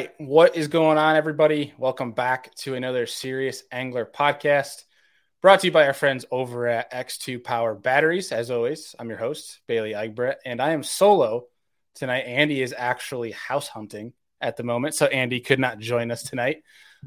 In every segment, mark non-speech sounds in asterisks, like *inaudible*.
right. What is going on, everybody? Welcome back to another Serious Angler podcast brought to you by our friends over at X2 Power Batteries. As always, I'm your host, Bailey Egbert, and I am solo tonight. Andy is actually house hunting at the moment, so Andy could not join us tonight.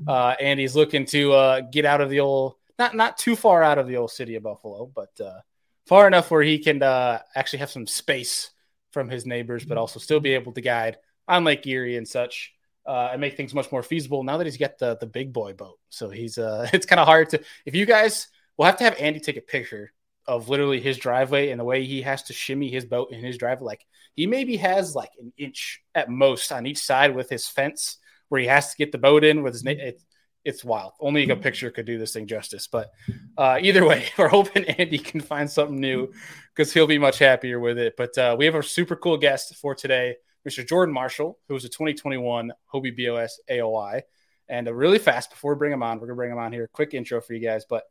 Uh, Andy's looking to uh, get out of the old, not not too far out of the old city of Buffalo, but uh, far enough where he can uh, actually have some space from his neighbors, but also still be able to guide on Lake Erie and such. Uh, and make things much more feasible now that he's got the the big boy boat. So he's uh, *laughs* it's kind of hard to if you guys we'll have to have Andy take a picture of literally his driveway and the way he has to shimmy his boat in his driveway. Like he maybe has like an inch at most on each side with his fence where he has to get the boat in with his. It, it's wild. Only a picture could do this thing justice. But uh, *laughs* either way, *laughs* we're hoping Andy can find something new because he'll be much happier with it. But uh, we have a super cool guest for today. Mr. Jordan Marshall, who was a 2021 Hobie BOS AOY. And uh, really fast before we bring him on, we're going to bring him on here. Quick intro for you guys. But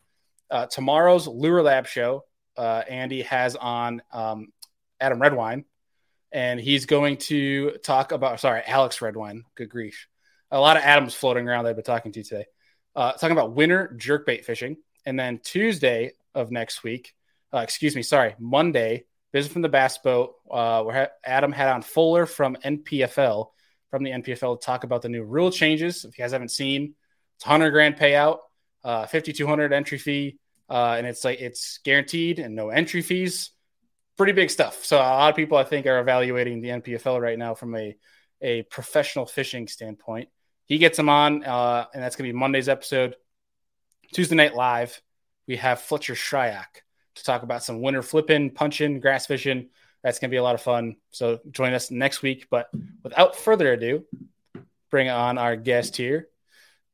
uh, tomorrow's Lure Lab show, uh, Andy has on um, Adam Redwine, and he's going to talk about, sorry, Alex Redwine. Good grief. A lot of Adams floating around that I've been talking to today. Uh, talking about winter jerkbait fishing. And then Tuesday of next week, uh, excuse me, sorry, Monday, Visit from the Bass Boat. Uh, where Adam had on Fuller from NPFL, from the NPFL, to talk about the new rule changes. If you guys haven't seen, it's 100 grand payout, uh, 5,200 entry fee, uh, and it's like it's guaranteed and no entry fees. Pretty big stuff. So a lot of people, I think, are evaluating the NPFL right now from a a professional fishing standpoint. He gets them on, uh, and that's going to be Monday's episode. Tuesday night live, we have Fletcher Shryock to talk about some winter flipping, punching, grass fishing. That's going to be a lot of fun. So join us next week. But without further ado, bring on our guest here,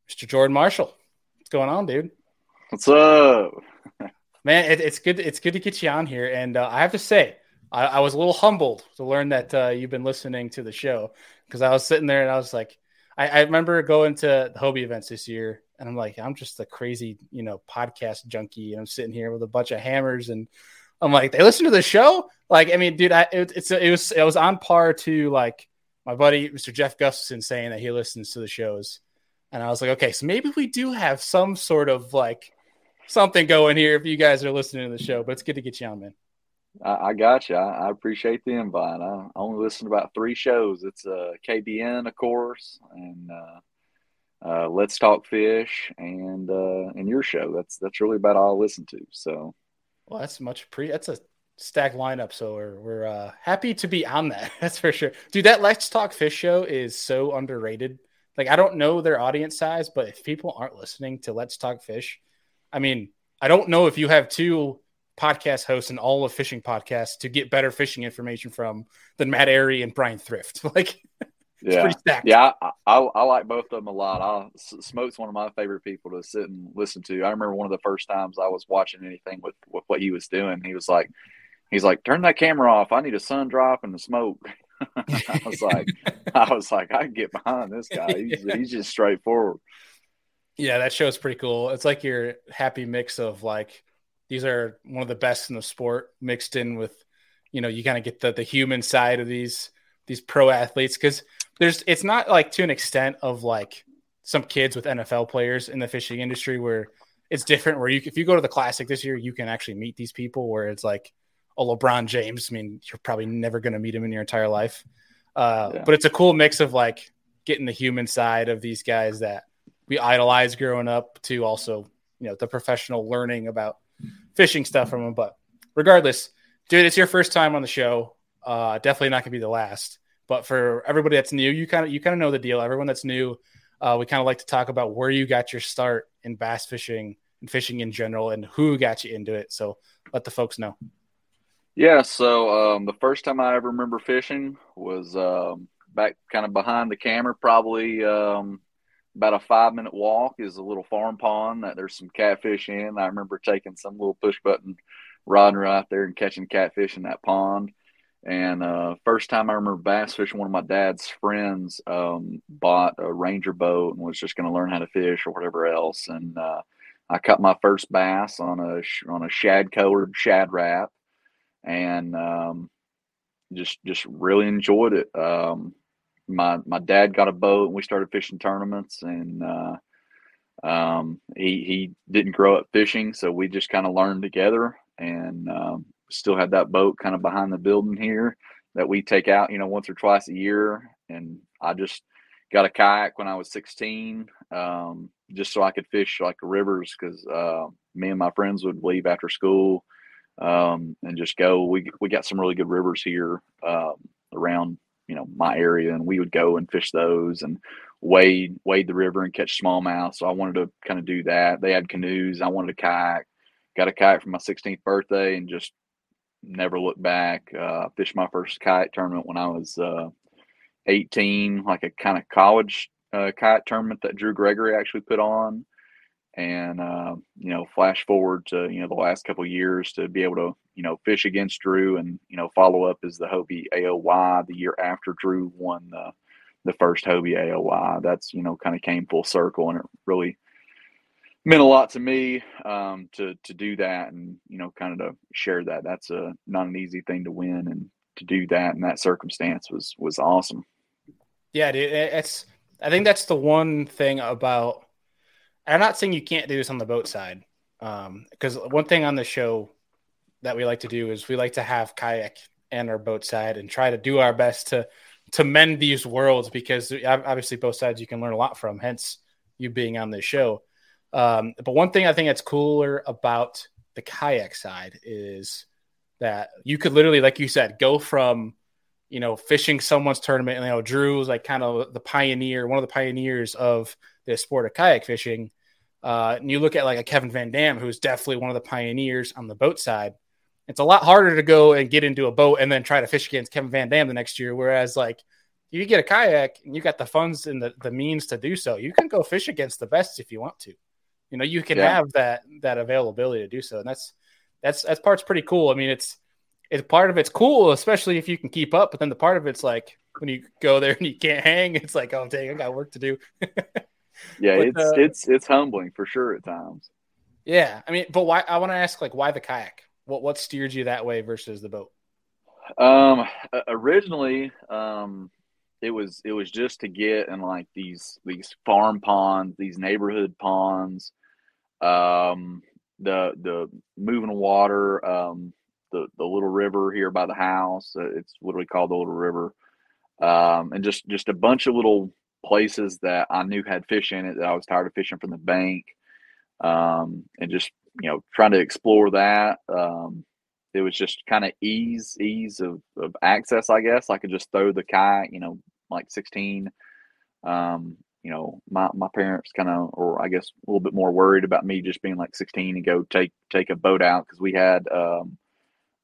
Mr. Jordan Marshall. What's going on, dude? What's up? *laughs* Man, it, it's good. It's good to get you on here. And uh, I have to say, I, I, was a little humbled to learn that uh, you've been listening to the show because I was sitting there and I was like, I, I remember going to the Hobie events this year and I'm like, I'm just a crazy, you know, podcast junkie. And I'm sitting here with a bunch of hammers, and I'm like, they listen to the show. Like, I mean, dude, I, it, it's it was it was on par to like my buddy Mr. Jeff Gustafson saying that he listens to the shows, and I was like, okay, so maybe we do have some sort of like something going here if you guys are listening to the show. But it's good to get you on, man. I, I got you. I, I, appreciate the invite. I only listen to about three shows. It's uh, KBN, of course, and uh, uh, Let's Talk Fish, and uh, and your show. That's that's really about all I listen to. So, well, that's much pre. That's a stacked lineup. So we're we're uh, happy to be on that. *laughs* That's for sure, dude. That Let's Talk Fish show is so underrated. Like I don't know their audience size, but if people aren't listening to Let's Talk Fish, I mean, I don't know if you have two podcast hosts and all of fishing podcasts to get better fishing information from than Matt Arey and Bryan Thrift. *laughs* Like yeah, yeah, I, I, I, like both of them a lot. I, Smoke's one of my favorite people to sit and listen to. I remember one of the first times I was watching anything with, with what he was doing. He was like, he's like, turn that camera off. I need a sun drop and the smoke. *laughs* I was like, I *laughs* was like, I can get behind this guy. He's, *laughs* yeah. he's just straightforward. Yeah, that show is pretty cool. It's like your happy mix of like these are one of the best in the sport mixed in with, you know, you kind of get the the human side of these these pro athletes because there's it's not like to an extent of like some kids with NFL players in the fishing industry where it's different. Where you if you go to the classic this year, you can actually meet these people. Where it's like a LeBron James. I mean, you're probably never going to meet him in your entire life. Uh, yeah. But it's a cool mix of like getting the human side of these guys that we idolize growing up to also you know the professional learning about fishing stuff from them. But regardless, dude, it's your first time on the show. Uh, definitely not going to be the last. But for everybody that's new, you kind of you kind of know the deal. Everyone that's new, uh, we kind of like to talk about where you got your start in bass fishing and fishing in general, and who got you into it. So let the folks know. Yeah. So um, the first time I ever remember fishing was um, back kind of behind the camera, probably um, about a five minute walk is a little farm pond that there's some catfish in. I remember taking some little push button rod right there and catching catfish in that pond. And uh, first time I remember bass fishing, one of my dad's friends um, bought a Ranger boat and was just going to learn how to fish or whatever else. And uh, I caught my first bass on a on a shad colored Shad Rap, and um, just just really enjoyed it. Um, my my dad got a boat and we started fishing tournaments and uh, um, he he didn't grow up fishing, so we just kind of learned together and um, still had that boat kind of behind the building here that we take out, you know, once or twice a year. And I just got a kayak when I was 16, um, just so I could fish like rivers because uh, me and my friends would leave after school um, and just go. We we got some really good rivers here um, around you know my area, and we would go and fish those and wade wade the river and catch smallmouth. So I wanted to kind of do that. They had canoes. I wanted a kayak. Got a kayak for my 16th birthday and just never looked back. Uh, fished my first kayak tournament when I was uh, 18, like a kind of college uh, kayak tournament that Drew Gregory actually put on. And uh, you know, flash forward to you know the last couple years to be able to you know fish against Drew and you know follow up as the Hobie AOY the year after Drew won the the first Hobie AOY. That's you know kind of came full circle, and it really meant a lot to me um, to to do that, and you know kind of to share that. That's a not an easy thing to win, and to do that in that circumstance was was awesome. Yeah, dude, it's. I think that's the one thing about. I'm not saying you can't do this on the boat side, because um, one thing on the show that we like to do is we like to have kayak and our boat side and try to do our best to to mend these worlds because obviously both sides you can learn a lot from. Hence, you being on this show. Um, but one thing I think that's cooler about the kayak side is that you could literally, like you said, go from you know fishing someone's tournament. And you know, Drew was like kind of the pioneer, one of the pioneers of the sport of kayak fishing. Uh, and you look at like a Kevin Van Dam, who's definitely one of the pioneers on the boat side. It's a lot harder to go and get into a boat and then try to fish against Kevin Van Dam the next year. Whereas like you get a kayak and you got the funds and the, the means to do so, you can go fish against the best if you want to. You know, you can yeah. have that that availability to do so, and that's that's that's part's pretty cool. I mean, it's it's part of it's cool, especially if you can keep up. But then the part of it's like when you go there and you can't hang, *laughs* it's like, oh dang, I got work to do. *laughs* yeah, but, it's uh, it's it's humbling for sure at times. Yeah, I mean, but why? I want to ask, like, why the kayak? What what steered you that way versus the boat? Um, originally, um, it was it was just to get in like these these farm ponds, these neighborhood ponds, um, the the moving water, um, the the little river here by the house. Uh, it's what we call the little river, um, and just just a bunch of little places that I knew had fish in it that I was tired of fishing from the bank, um, and just you know trying to explore that. Um, it was just kind of ease ease of, of access, I guess. I could just throw the kayak, you know, like sixteen. Um, you know, my, my parents kind of, or I guess a little bit more worried about me just being like 16 and go take, take a boat out. Cause we had, um,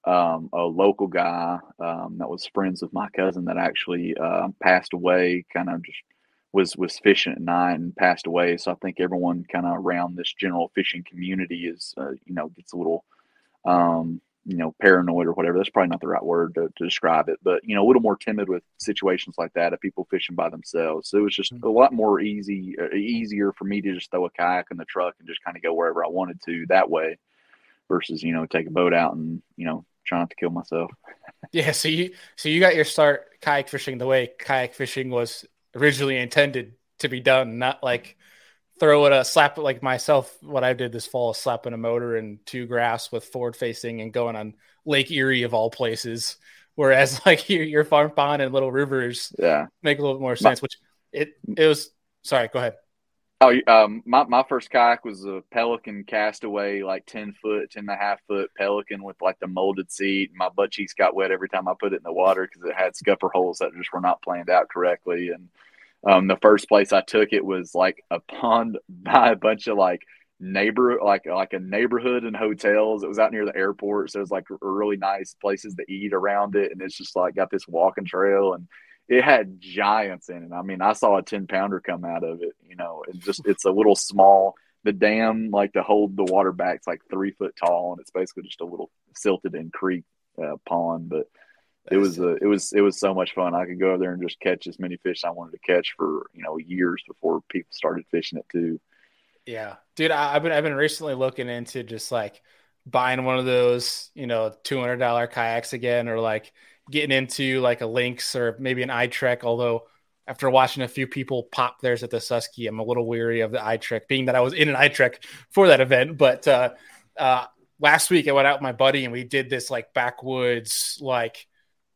um, a local guy, um, that was friends of my cousin that actually, uh, passed away, kind of just was, was fishing at night and passed away. So I think everyone kind of around this general fishing community is, uh, you know, gets a little, um, you know, paranoid or whatever. That's probably not the right word to, to, describe it, but you know, a little more timid with situations like that of people fishing by themselves. So it was just mm-hmm. a lot more easy, uh, easier for me to just throw a kayak in the truck and just kind of go wherever I wanted to that way, versus you know, take a boat out and you know, try not to kill myself. Yeah. So you so you got your start kayak fishing the way kayak fishing was originally intended to be done, not like throw it a slap like myself. What I did this fall is slapping a motor and two graphs with forward facing and going on Lake Erie of all places. Whereas *laughs* like your, your farm pond and little rivers, yeah, make a little more sense. My, which it it was. Sorry, go ahead. Oh, um, my, my first kayak was a Pelican Castaway, like 10 foot, 10 and a half foot Pelican with like the molded seat. My butt cheeks got wet every time I put it in the water because it had scupper holes that just were not planned out correctly. And um, the first place I took it was like a pond *laughs* by a bunch of like neighbor, like like a neighborhood and hotels. It was out near the airport, so it was like really nice places to eat around it, and it's just like got this walking trail, and it had giants in it. I mean, I saw a ten pounder come out of it. You know, it's just it's a little small. The dam, like to hold the water back, it's like three foot tall, and it's basically just a little silted in creek uh, pond, but it was a, it was it was so much fun. I could go over there and just catch as many fish I wanted to catch for you know years before people started fishing it too. Yeah, dude, I, have been I've been recently looking into just like buying one of those you know two hundred dollar kayaks again, or like getting into like a Lynx or maybe an iTrek. Although after watching a few people pop theirs at the Susky, I'm a little weary of the iTrek, being that I was in an iTrek for that event. But uh, uh, last week I went out with my buddy and we did this like backwoods, like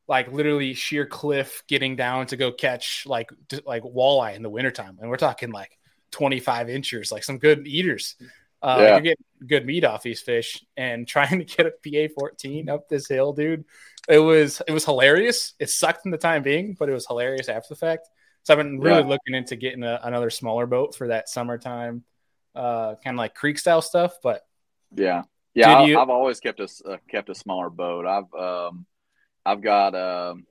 like literally sheer cliff getting down to go catch like like walleye in the wintertime. And we're talking like 25 inches, like some good eaters. Uh, yeah. You're getting good meat off these fish and *laughs* trying to get a PA 14 up this hill, dude. It was it was hilarious. It sucked in the time being, but it was hilarious after the fact. So I've been really yeah. looking into getting a, another smaller boat for that summertime, uh, kind of like creek style stuff. But yeah, yeah, I, you... I've always kept a uh, kept a smaller boat. I've um, I've got um,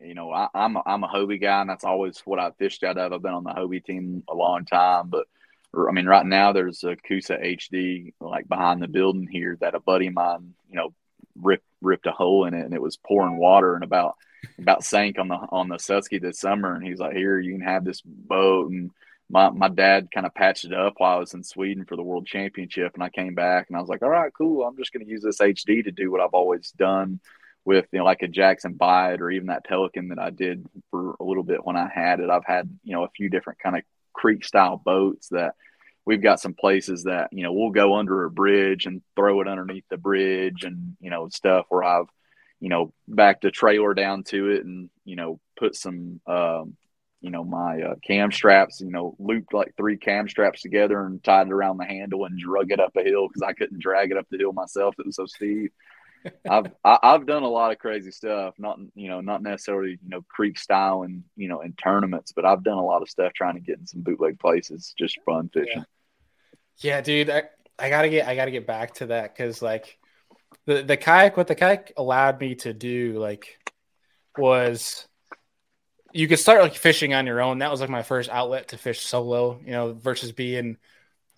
you know, I, am a, I'm a Hobie guy, and that's always what I fished out of. I've been on the Hobie team a long time, but I mean, right now there's a Coosa HD like behind the building here that a buddy of mine, you know, ripped ripped a hole in it, and it was pouring water and about about sank on the on the Susky this summer. And he's like, "Here, you can have this boat." And my my dad kind of patched it up while I was in Sweden for the World Championship, and I came back and I was like, "All right, cool. I'm just going to use this HD to do what I've always done." With you know like a Jackson Bite or even that Pelican that I did for a little bit when I had it. I've had you know a few different kind of creek style boats that we've got some places that you know we'll go under a bridge and throw it underneath the bridge and you know stuff where I've you know backed a trailer down to it and you know put some um, you know my uh, cam straps you know looped like three cam straps together and tied it around the handle and drug it up a hill because I couldn't drag it up the hill myself it was so steep I've I, have i have done a lot of crazy stuff. Not you know not necessarily you know creek style and you know in tournaments, but I've done a lot of stuff trying to get in some bootleg places, just fun fishing. Yeah, yeah dude, I, I gotta get I gotta get back to that because like the the kayak what the kayak allowed me to do like was you could start like fishing on your own. That was like my first outlet to fish solo, you know, versus being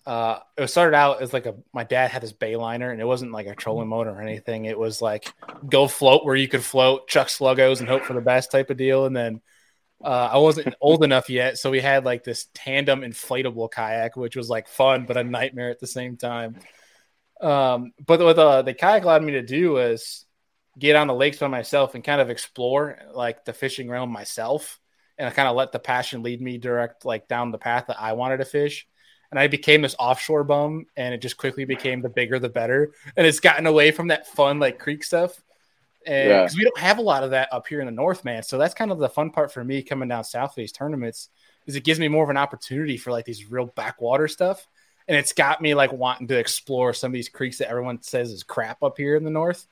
uh, it started out as like a my dad had his bayliner and it wasn't like a trolling motor or anything. It was like go float where you could float, chuck sluggos and hope for the best type of deal. And then uh, I wasn't old enough yet, so we had like this tandem inflatable kayak, which was like fun but a nightmare at the same time. Um, but what the, the kayak allowed me to do was get on the lakes by myself and kind of explore like the fishing realm myself, and I kind of let the passion lead me direct like down the path that I wanted to fish and I became this offshore bum, and it just quickly became the bigger the better, and it's gotten away from that fun like creek stuff, and because yeah. we don't have a lot of that up here in the north, man. So that's kind of the fun part for me coming down south these tournaments, is it gives me more of an opportunity for like these real backwater stuff, and it's got me like wanting to explore some of these creeks that everyone says is crap up here in the north,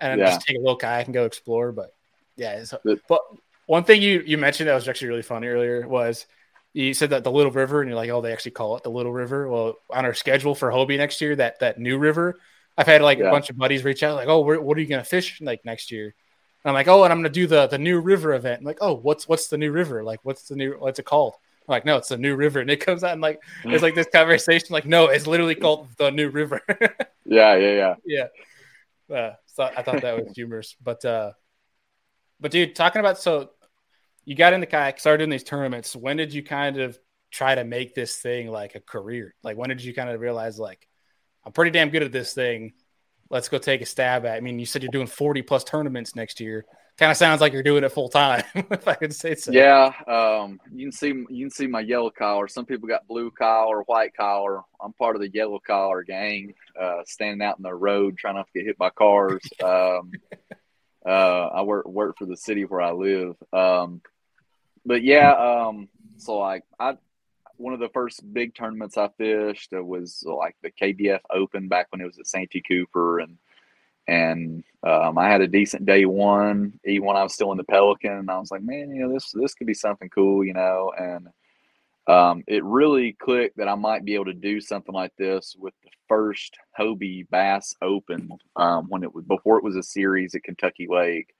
and yeah. just take a little kayak and go explore. But yeah, but one thing you you mentioned that was actually really funny earlier was you said that the Little River, and you're like, oh, they actually call it the Little River. Well, on our schedule for Hobie next year, that that new river, I've had like yeah. a bunch of buddies reach out, like, oh, what are you gonna fish like next year? And I'm like, oh, and I'm gonna do the the new river event. I'm like, oh, what's what's the new river? Like, what's the new what's it called? I'm like, no, it's the new river. And it comes out and like it's like this conversation, like, no, it's literally called the new river. *laughs* yeah, yeah, yeah. Yeah. Uh, so I thought that was humorous. But uh but dude, talking about so you got in the kayak, started doing these tournaments. When did you kind of try to make this thing like a career? Like, when did you kind of realize, like, I'm pretty damn good at this thing. Let's go take a stab at. It. I mean, you said you're doing 40 plus tournaments next year. Kind of sounds like you're doing it full time, *laughs* if I could say so. Yeah, um, you can see you can see my yellow collar. Some people got blue collar, white collar. I'm part of the yellow collar gang, uh, standing out in the road trying not to get hit by cars. *laughs* Um, uh, I work work for the city where I live. Um, but yeah, um, so like I one of the first big tournaments I fished was like the KBF Open back when it was at Santee Cooper, and and um, I had a decent day one, even when I was still in the Pelican. And I was like, man, you know, this this could be something cool, you know. And um, it really clicked that I might be able to do something like this with the first Hobie Bass Open um, when it was before it was a series at Kentucky Lake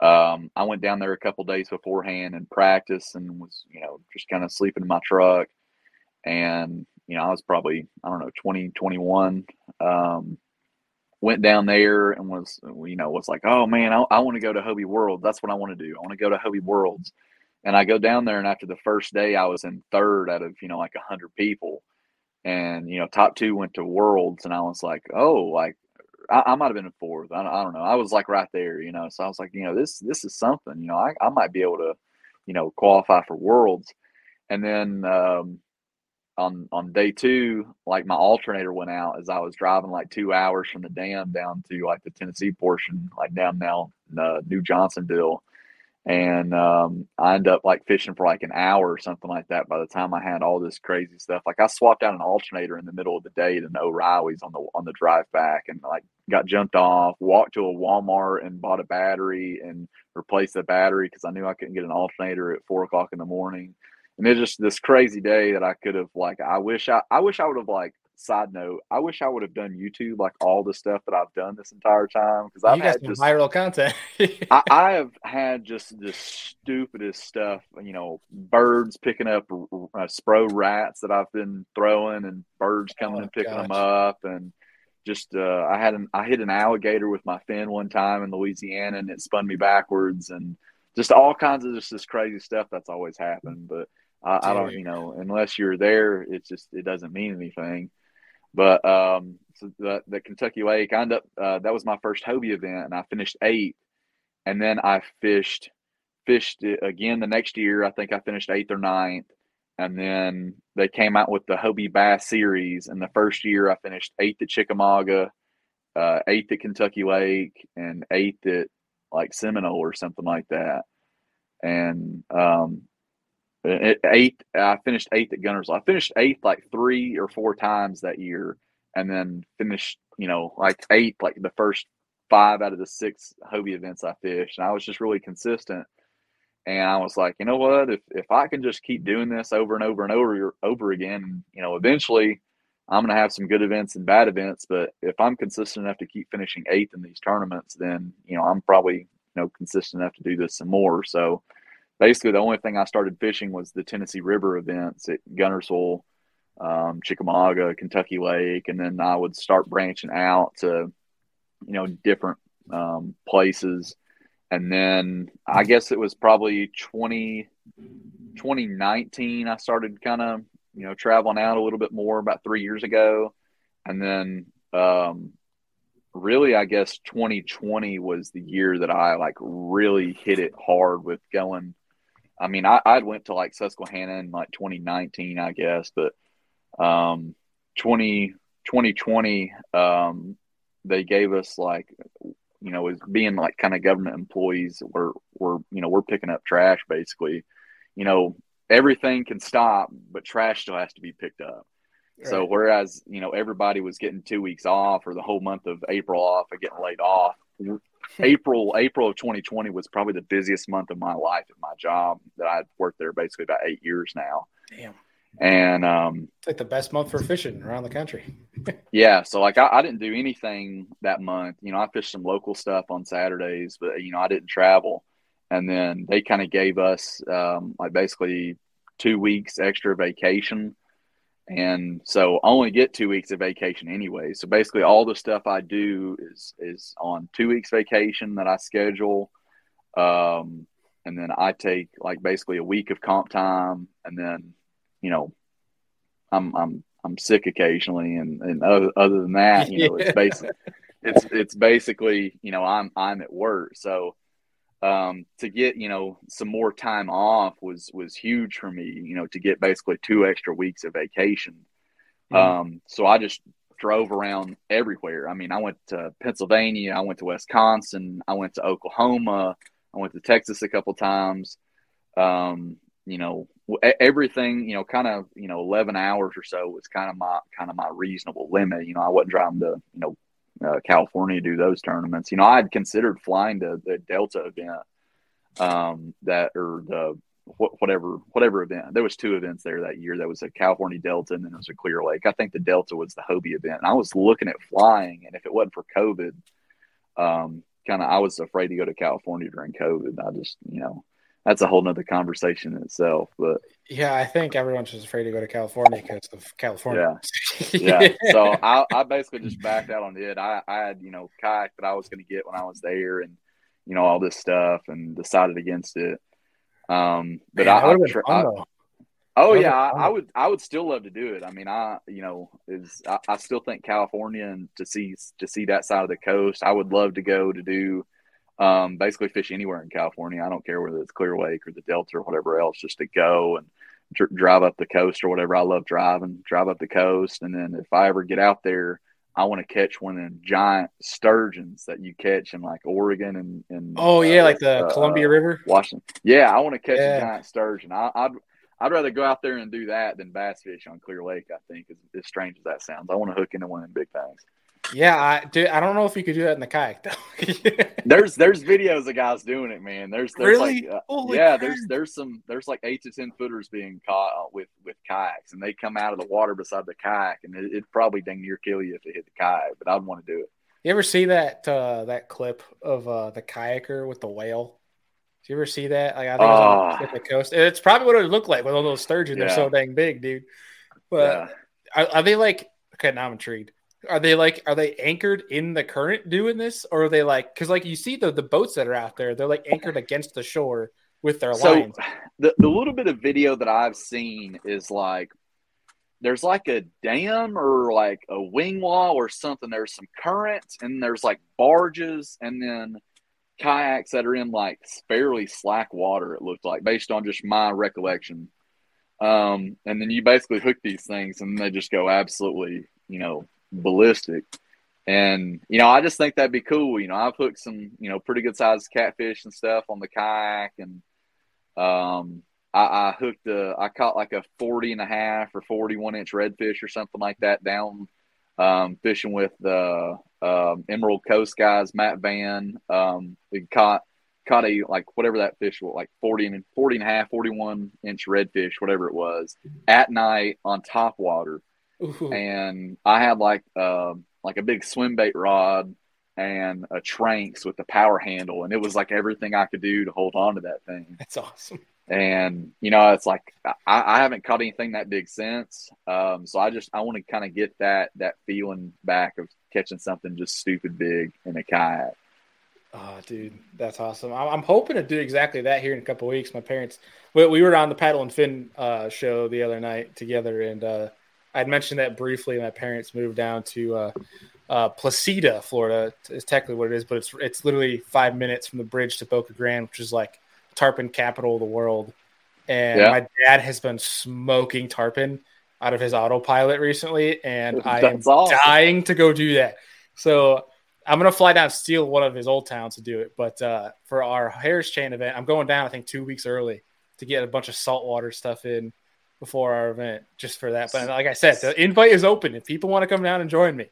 um, I went down there a couple days beforehand and practiced and was, you know, just kind of sleeping in my truck. And, you know, I was probably, I don't know, 20, 21. Um, went down there and was, you know, was like, oh man, I, I want to go to Hobie World. That's what I want to do. I want to go to Hobie Worlds. And I go down there, and after the first day, I was in third out of, you know, like a 100 people. And, you know, top two went to Worlds. And I was like, oh, like, I, I might have been in fourth. I, I, don't know. I was like right there, you know. So I was like, you know, this this is something. You know, I, I might be able to you know, qualify for worlds. And then um, on on day two, like my alternator went out as I was driving like two hours from the dam down to like the Tennessee portion, like down now uh, New Johnsonville and um, I ended up like fishing for like an hour or something like that. By the time I had all this crazy stuff, like I swapped out an alternator in the middle of the day to O'Reilly's on the on the drive back, and like got jumped off, walked to a Walmart and bought a battery and replaced the battery because I knew I couldn't get an alternator at four o'clock in the morning. And it's just this crazy day that I could have like I wish I I wish I would have like side note, I wish I would have done YouTube like all the stuff that I've done this entire time because I've had just viral content. *laughs* I, I, have had just the stupidest stuff. You know, birds picking up uh, spro rats that I've been throwing, and birds coming oh, and picking gosh. them up, and just uh, I had an I hit an alligator with my fin one time in Louisiana, and it spun me backwards, and just all kinds of just this crazy stuff that's always happened, but. I, I don't, you know, unless you're there, it's just it doesn't mean anything. But um, so the, the Kentucky Lake, I ended up uh, that was my first Hobie event, and I finished eighth. And then I fished fished again the next year. I think I finished eighth or ninth. And then they came out with the Hobie Bass Series. And the first year I finished eighth at Chickamauga, uh, eighth at Kentucky Lake, and eighth at like Seminole or something like that. And um, eighth. I finished eighth at Gunners. I finished eighth like three or four times that year, and then finished you know like eighth like the first five out of the six Hobie events I fished, and I was just really consistent. And I was like, you know what? If if I can just keep doing this over and over and over over again, you know, eventually I'm going to have some good events and bad events. But if I'm consistent enough to keep finishing eighth in these tournaments, then you know I'm probably you know consistent enough to do this some more. So basically the only thing I started fishing was the Tennessee River events at Guntersville, um, Chickamauga, Kentucky Lake, and then I would start branching out to, you know, different um, places. And then I guess it was probably 20, 2019, I started kind of, you know, traveling out a little bit more about three years ago. And then um, really, I guess 2020 was the year that I like really hit it hard with going – I mean, I I went to like Susquehanna in like 2019, I guess, but um, 20 2020 um, they gave us like you know as being like kind of government employees we're we're you know we're picking up trash basically you know everything can stop but trash still has to be picked up right. so whereas you know everybody was getting two weeks off or the whole month of april off and getting laid off *laughs* April April of 2020 was probably the busiest month of my life at my job that I'd worked there basically about eight years now. Damn. And um, it's like the best month for fishing around the country. *laughs* yeah, so like I, I, didn't do anything that month. You know, I fished some local stuff on Saturdays, but you know I didn't travel. And then they kind of gave us um, like basically two weeks extra vacation and so I only get two weeks of vacation anyway. So basically, all the stuff I do is is on two weeks vacation that I schedule, um, and then I take like basically a week of comp time, and then you know, I'm I'm I'm sick occasionally, and and other, other than that, you know, it's *laughs* basically it's it's basically you know I'm I'm at work, so um, to get you know some more time off was was huge for me. You know, to get basically two extra weeks of vacation. Mm-hmm. Um, so I just drove around everywhere. I mean, I went to Pennsylvania, I went to Wisconsin, I went to Oklahoma, I went to Texas a couple times. Um, you know, everything, you know, kind of, you know, 11 hours or so was kind of my, kind of my reasonable limit. You know, I wasn't driving to, you know, uh, California do those tournaments. You know, I had considered flying to the Delta event, um, that or the whatever whatever event. There was two events there that year. That was a California Delta, and then it was a Clear Lake. I think the Delta was the Hobie event. And I was looking at flying, and if it wasn't for COVID, um, kind of I was afraid to go to California during COVID. I just you know that's a whole nother conversation in itself. But yeah, I think everyone's just afraid to go to California because of California. Yeah, yeah. *laughs* So I, I basically just backed out on it. I, I had you know kayak that I was going to get when I was there, and you know all this stuff, and decided against it. Um, but Man, I, I, tra- I, oh yeah, I, I, would I would still love to do it. I mean, I you know is I, I still think California and to see to see that side of the coast, I would love to go to do Um, basically, fish anywhere in California. I don't care whether it's Clear Lake or the Delta or whatever else, just to go and dr- drive up the coast or whatever. I love driving, drive up the coast, and then if I ever get out there, I want to catch one of them giant sturgeons that you catch in like Oregon and, and oh yeah, uh, like the uh, Columbia River, Washington. Yeah, I want to catch yeah. a giant sturgeon. I, I'd I'd rather go out there and do that than bass fish on Clear Lake. I think, as, as strange as that sounds, I want to hook into one of them big things. Yeah, I do. I don't know if you could do that in the kayak though. *laughs* there's there's videos of guys doing it, man. There's, there's really like, uh, yeah, crap. there's there's some there's like eight to ten footers being caught uh, with with kayaks, and they come out of the water beside the kayak, and it, would probably dang near kill you if it hit the kayak. But I'd want to do it. You ever see that uh, that clip of uh, the kayaker with the whale? Do you ever see that? Like I think it was on the coast. It's probably what it would look like with all those sturgeon. Yeah. They're so dang big, dude. But yeah. are, are they like? Okay, now I'm intrigued are they like are they anchored in the current doing this or are they like because like you see the the boats that are out there they're like anchored against the shore with their so lines. the, the little bit of video that i've seen is like there's like a dam or like a wing wall or something. There's some currents and there's like barges and then kayaks that are in like fairly slack water it looked like based on just my recollection. Um, and then you basically hook these things and they just go absolutely you know ballistic. And you know, I just think that'd be cool. You know, I've hooked some, you know, pretty good sized catfish and stuff on the kayak, and um, I, I hooked a, I caught like a 40 and a half or 41 inch redfish or something like that down um, fishing with the um, Emerald Coast guys, Matt Van. Um, we caught caught a like whatever that fish was like 40 and 40 and a half 41 inch redfish whatever it was at night on top water Ooh. and I had like uh, like a big swim bait rod and a Tranx with the power handle, and it was like everything I could do to hold on to that thing. That's awesome. And you know, it's like I, I haven't caught anything that big since. Um, so I just I want to kind of get that that feeling back of catching something just stupid big in a kayak. Oh, dude, that's awesome. I'm hoping to do exactly that here in a couple weeks. My parents, we, we were on the Paddle and Fin uh, show the other night together, and uh, I'd mentioned that briefly. My parents moved down to uh, uh, Placida, Florida. Is technically what it is, but it's it's literally five minutes from the bridge to Boca Grande, which is like tarpon capital of the world. And yeah. my dad has been smoking tarpon out of his autopilot recently, and I am awesome. dying to go do that. So I'm gonna fly down steal one of his old towns to do it. But uh, for our Harris Chain event, I'm going down I think two weeks early to get a bunch of saltwater stuff in before our event just for that. But like I said, the invite is open if people want to come down and join me.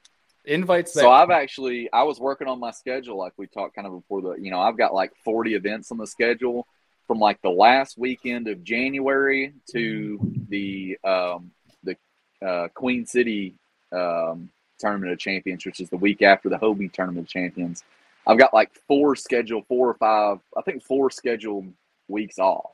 Invites. So I've actually I was working on my schedule like we talked kind of before the you know I've got like 40 events on the schedule from like the last weekend of January to the um, the uh, Queen City um, Tournament of Champions, which is the week after the Hobie Tournament of Champions. I've got like four scheduled, four or five, I think four scheduled weeks off.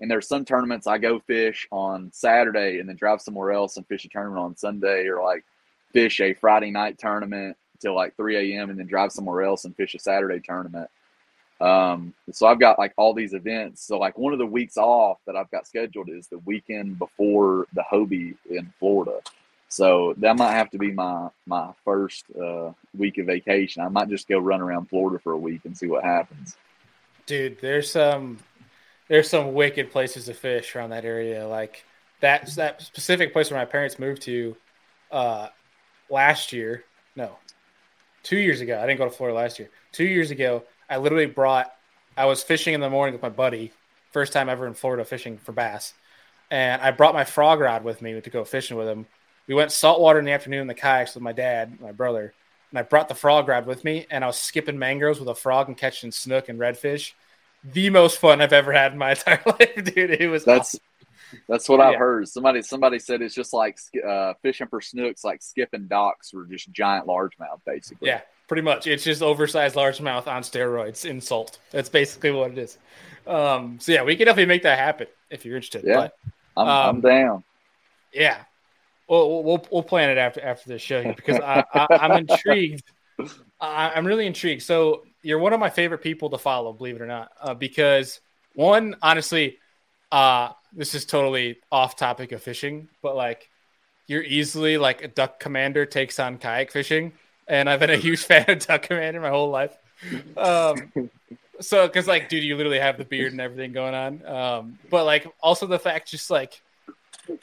And there's some tournaments I go fish on Saturday and then drive somewhere else and fish a tournament on Sunday, or like fish a Friday night tournament till like 3 a.m. and then drive somewhere else and fish a Saturday tournament. Um, so I've got like all these events. So like one of the weeks off that I've got scheduled is the weekend before the Hobie in Florida. So that might have to be my my first uh, week of vacation. I might just go run around Florida for a week and see what happens. Dude, there's some there's some wicked places to fish around that area. Like that that specific place where my parents moved to uh, last year. No, two years ago. I didn't go to Florida last year. Two years ago, I literally brought. I was fishing in the morning with my buddy. First time ever in Florida fishing for bass, and I brought my frog rod with me to go fishing with him. We went saltwater in the afternoon in the kayaks with my dad, my brother, and I brought the frog rod with me. And I was skipping mangroves with a frog and catching snook and redfish the most fun I've ever had in my *laughs* entire life, dude. It was that's awesome. that's what I've yeah. heard. Somebody somebody said it's just like uh, fishing for snooks, like skipping docks or just giant largemouth, basically. Yeah, pretty much. It's just oversized largemouth on steroids in salt. That's basically what it is. Um, so yeah, we can definitely make that happen if you're interested. Yeah, but, I'm, um, I'm down. Yeah, we'll, we'll we'll plan it after after the show because I, I, I'm intrigued. *laughs* I, I'm really intrigued. So you're one of my favorite people to follow, believe it or not, uh, because one, honestly, uh, this is totally off topic of fishing, but like you're easily like a duck commander takes on kayak fishing, and I've been a huge *laughs* fan of duck commander my whole life. um, *laughs* so because like, dude, you literally have the beard and everything going on. Um, but like, also the fact, just like, uh,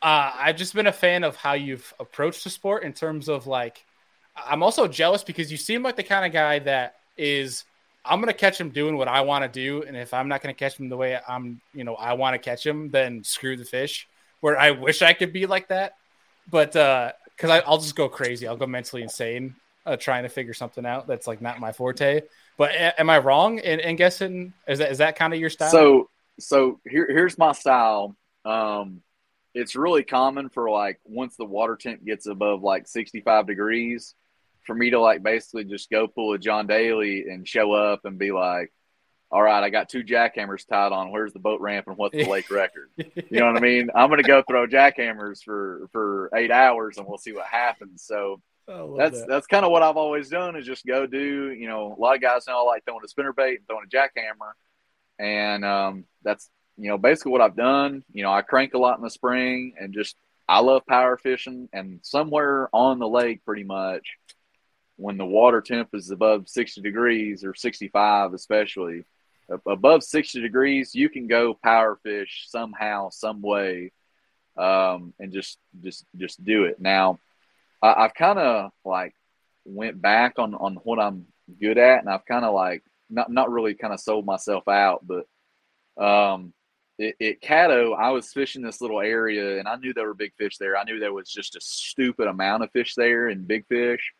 I've just been a fan of how you've approached the sport in terms of like, I'm also jealous because you seem like the kind of guy that is. I'm gonna catch him doing what I want to do, and if I'm not gonna catch him the way I'm, you know, I want to catch him, then screw the fish. Where I wish I could be like that, but uh, because I'll just go crazy, I'll go mentally insane uh, trying to figure something out that's like not my forte. But a- am I wrong in, in guessing? Is that is that kind of your style? So so here here's my style. Um, it's really common for like once the water temp gets above like 65 degrees, for me to like basically just go pull a John Daly and show up and be like, all right, I got two jackhammers tied on. Where's the boat ramp and what's the lake *laughs* record? You know what I mean? I'm going to go throw jackhammers for for eight hours and we'll see what happens. So that's that. that's kind of what I've always done is just go do. You know, a lot of guys know I like throwing a spinner bait and throwing a jackhammer, and um, that's you know basically what I've done. You know, I crank a lot in the spring and just I love power fishing and somewhere on the lake, pretty much when the water temp is above 60 degrees or 65 especially above 60 degrees, you can go power fish somehow, some way, um, and just just just do it. Now, I, have kind of like went back on on what I'm good at, and I've kind of like not not really kind of sold myself out, but um, it, it Caddo, I was fishing this little area, and I knew there were big fish there. I knew there was just a stupid amount of fish there and big fish.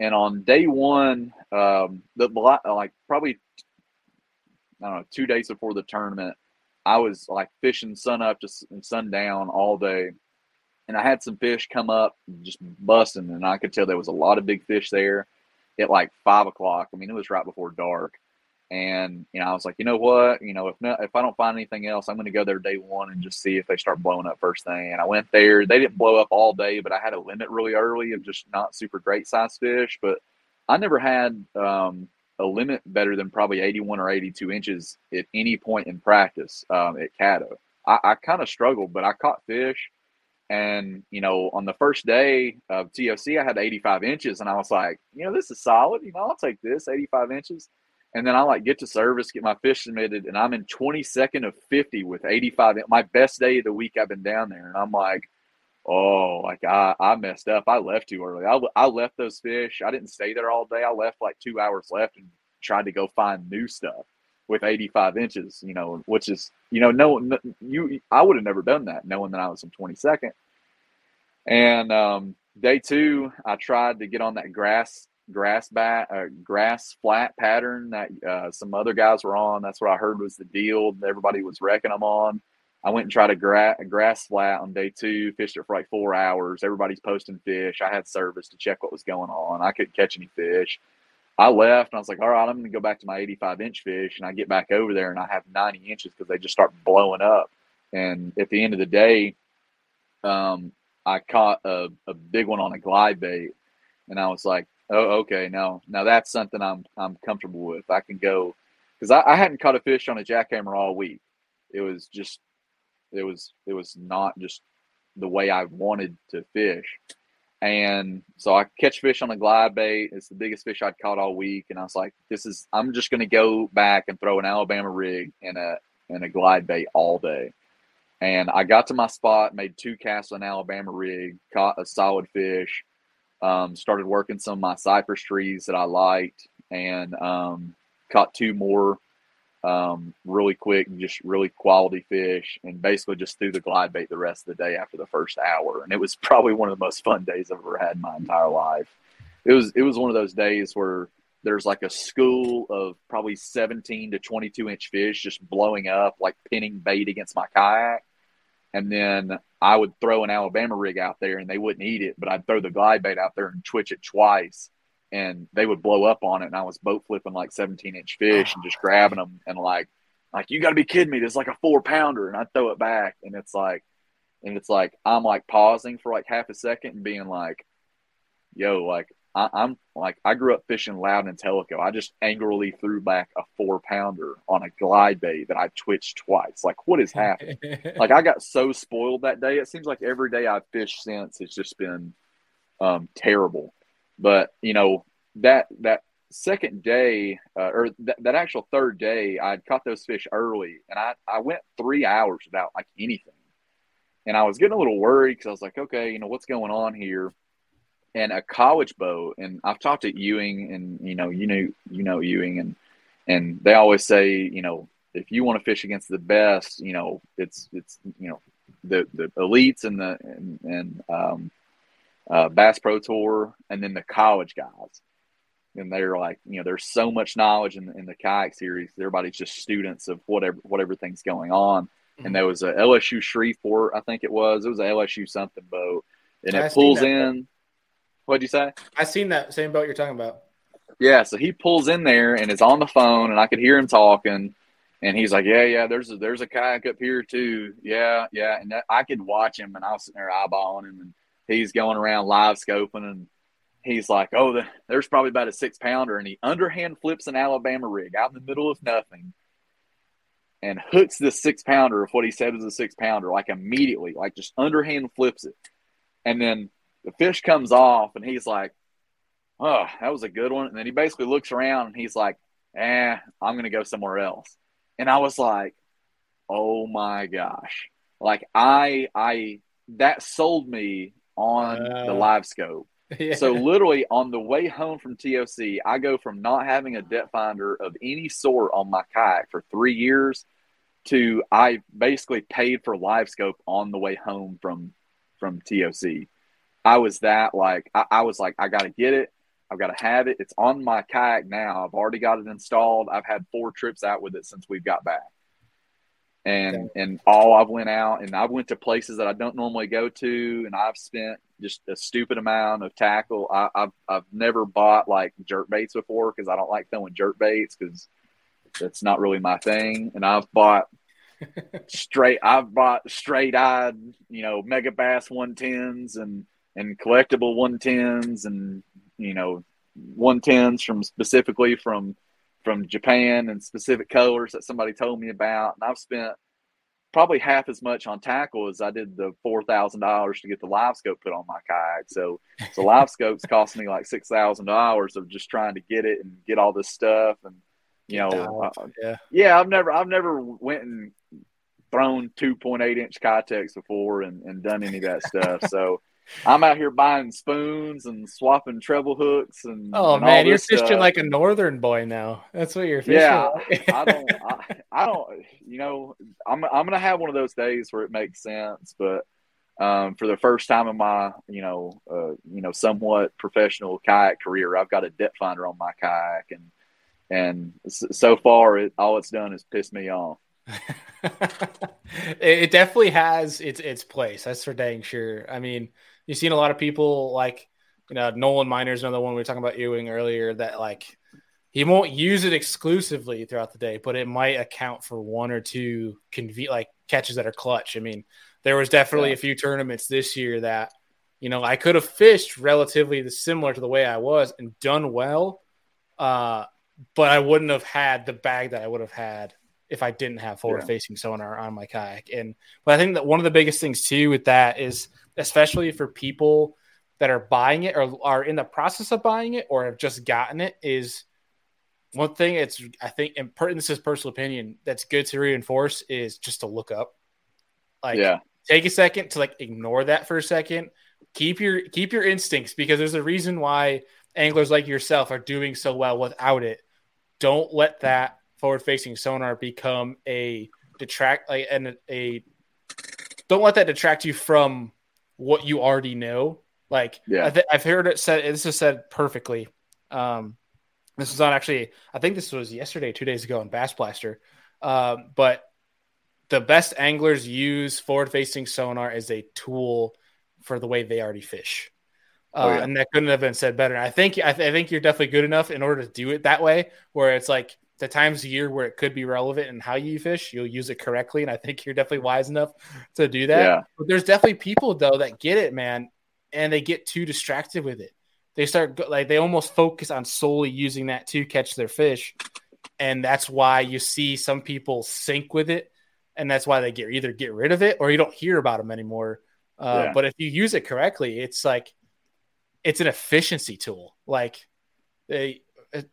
And on day one, um, the like probably I don't know, two days before the tournament, I was like fishing sun up to sundown all day. And I had some fish come up just busting, and I could tell there was a lot of big fish there at like five o'clock. I mean, it was right before dark. And you know, I was like, you know what? You know, if not, if I don't find anything else, I'm going to go there day one and just see if they start blowing up first thing. And I went there. They didn't blow up all day, but I had a limit really early of just not super great size fish. But I never had um, a limit better than probably 81 or 82 inches at any point in practice um, at Caddo. I, I kind of struggled, but I caught fish. And, you know, on the first day of TOC, I had 85 inches, and I was like, you know, this is solid. You know, I'll take this 85 inches. And then I like get to service, get my fish submitted, and I'm in 22nd of 50 with 85. My best day of the week I've been down there. And I'm like, oh, like I, I messed up. I left too early. I, I left those fish. I didn't stay there all day. I left like two hours left and tried to go find new stuff with 85 inches, you know, which is, you know, no, you, I would have never done that knowing that I was in 22nd. And um, day two, I tried to get on that grass, grass bat, uh, grass flat pattern that uh, some other guys were on. That's what I heard was the deal. Everybody was wrecking them on. I went and tried a, gra- grass flat on day two, fished it for like four hours. Everybody's posting fish. I had service to check what was going on. I couldn't catch any fish. I left and I was like, all right, I'm going to go back to my 85 inch fish. And I get back over there and I have 90 inches because they just start blowing up. And at the end of the day, um, I caught a, a big one on a glide bait. And I was like, oh, okay, now, now that's something I'm, I'm comfortable with. I can go because I, I hadn't caught a fish on a jackhammer all week. It was just it was it was not just the way I wanted to fish. And so I catch fish on a glide bait. It's the biggest fish I'd caught all week. And I was like, this is I'm just gonna go back and throw an Alabama rig and a and a glide bait all day. And I got to my spot, made two casts on Alabama rig, caught a solid fish, um, started working some of my cypress trees that I liked, and um, caught two more um, really quick, and just really quality fish, and basically just threw the glide bait the rest of the day after the first hour. And it was *laughs* probably one of the most fun days I've ever had in my entire life. It was it was one of those days where there's like a school of probably 17 to 22 inch fish just blowing up, like pinning bait against my kayak. And then I would throw an Alabama rig out there and they wouldn't eat it, but I'd throw the glide bait out there and twitch it twice and they would blow up on it. And I was boat flipping like 17 inch fish and just grabbing them and like, like you got to be kidding me. There's like a four pounder, and I throw it back, and it's like, and it's like I'm like pausing for like half a second and being like, yo, like I, am like I grew up fishing Loudon and Tellico. I just angrily threw back a four pounder on a glide bait that I twitched twice. Like what is happening? *laughs* like I got so spoiled that day. It seems like every day I've fished since it's just been um, terrible. But you know that that second day, uh, or th- that actual third day, I'd caught those fish early, and I I went three hours without like anything, and I was getting a little worried because I was like, okay, you know what's going on here, and a college boat, and I've talked to Ewing, and you know you know you know Ewing, and and they always say, you know, if you want to fish against the best, you know, it's it's you know the the elites and the and, and um, uh, Bass Pro Tour, and then the college guys. And they're like, you know, there's so much knowledge in, in the kayak series. Everybody's just students of whatever whatever thing's going on. Mm-hmm. And there was a LSU Shreveport, I think it was. It was a LSU something boat, and it pulls in. What'd you say? I seen that same boat you're talking about. Yeah, so he pulls in there and is on the phone, and I could hear him talking. And he's like, "Yeah, yeah, there's a, there's a kayak up here too. Yeah, yeah." And that, I could watch him, and I was sitting there eyeballing him, and he's going around live scoping, and he's like, "Oh, the, there's probably about a six pounder," and he underhand flips an Alabama rig out in the middle of nothing, and hooks this six pounder of what he said was a six pounder, like immediately, like just underhand flips it, and then the fish comes off, and he's like, "Oh, that was a good one," and then he basically looks around, and he's like, "Eh, I'm gonna go somewhere else." and I was like, "Oh my gosh!" Like I, I that sold me on uh, the live scope. *laughs* Yeah. So literally on the way home from TOC, I go from not having a depth finder of any sort on my kayak for three years to I basically paid for live scope on the way home from from TOC. I was that like I, I was like I got to get it. I've got to have it. It's on my kayak now. I've already got it installed. I've had four trips out with it since we've got back. And okay. and all I've went out and I've went to places that I don't normally go to and I've spent just a stupid amount of tackle. I, have I've never bought like jerk baits before because I don't like throwing jerk baits because that's not really my thing. And I've bought *laughs* straight I've bought straight eyed, you know, Megabass one tens and and collectible one tens and you know, 110s from specifically from from Japan and specific colors that somebody told me about. And I've spent probably half as much on tackle as I did the four thousand dollars to get the live scope put on my kayak. So so live scopes *laughs* cost me like six thousand dollars of just trying to get it and get all this stuff and you know uh, yeah yeah I've never I've never went and thrown two point eight inch Keitechs before and, and done any of that stuff. So I'm out here buying spoons and swapping treble hooks and oh and man, you're fishing stuff. like a northern boy now. That's what you're fishing. Yeah, I don't, I, I, don't, you know, I'm I'm gonna have one of those days where it makes sense, but um, for the first time in my you know uh, you know somewhat professional kayak career, I've got a depth finder on my kayak, and and so far, it, all it's done is piss me off. *laughs* it definitely has its its place. That's for dang sure. I mean you've seen a lot of people like you know Nolan Miner's another one we were talking about Ewing earlier that like he won't use it exclusively throughout the day, but it might account for one or two conve- like catches that are clutch. I mean, there was definitely yeah. a few tournaments this year that you know I could have fished relatively similar to the way I was and done well, uh, but I wouldn't have had the bag that I would have had if I didn't have forward facing yeah. sonar on my kayak. And but I think that one of the biggest things too with that is especially for people that are buying it or are in the process of buying it or have just gotten it is one thing it's I think and this is personal opinion that's good to reinforce is just to look up. Like yeah. take a second to like ignore that for a second. Keep your keep your instincts because there's a reason why anglers like yourself are doing so well without it. Don't let that forward facing sonar become a detract like and a don't let that detract you from what you already know. Like yeah. I have heard it said this is said perfectly. Um, this was not actually I think this was yesterday, two days ago in Bassmaster. Um, but the best anglers use forward facing sonar as a tool for the way they already fish. Uh, oh, yeah. and that couldn't have been said better. I think I, th- I think you're definitely good enough in order to do it that way, where it's like the times a year where it could be relevant and how you fish, you'll use it correctly. And I think you're definitely wise enough to do that. Yeah. But there's definitely people though that get it, man, and they get too distracted with it. They start like they almost focus on solely using that to catch their fish, and that's why you see some people sink with it, and that's why they get either get rid of it or you don't hear about them anymore. Uh, yeah. But if you use it correctly, it's like it's an efficiency tool. Like they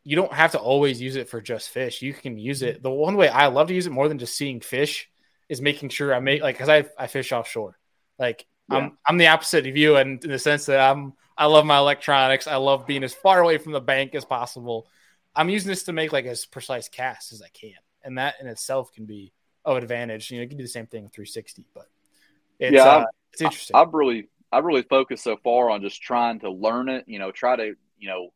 you don't have to always use it for just fish. You can use it. The one way I love to use it more than just seeing fish is making sure I make like because I I fish offshore. Like yeah. I'm I'm the opposite of you, and in the sense that I'm I love my electronics. I love being as far away from the bank as possible. I'm using this to make like as precise casts as I can, and that in itself can be of advantage. You know, you can do the same thing with 360, but it's, yeah, uh, it's interesting. I've really I've really focused so far on just trying to learn it. You know, try to you know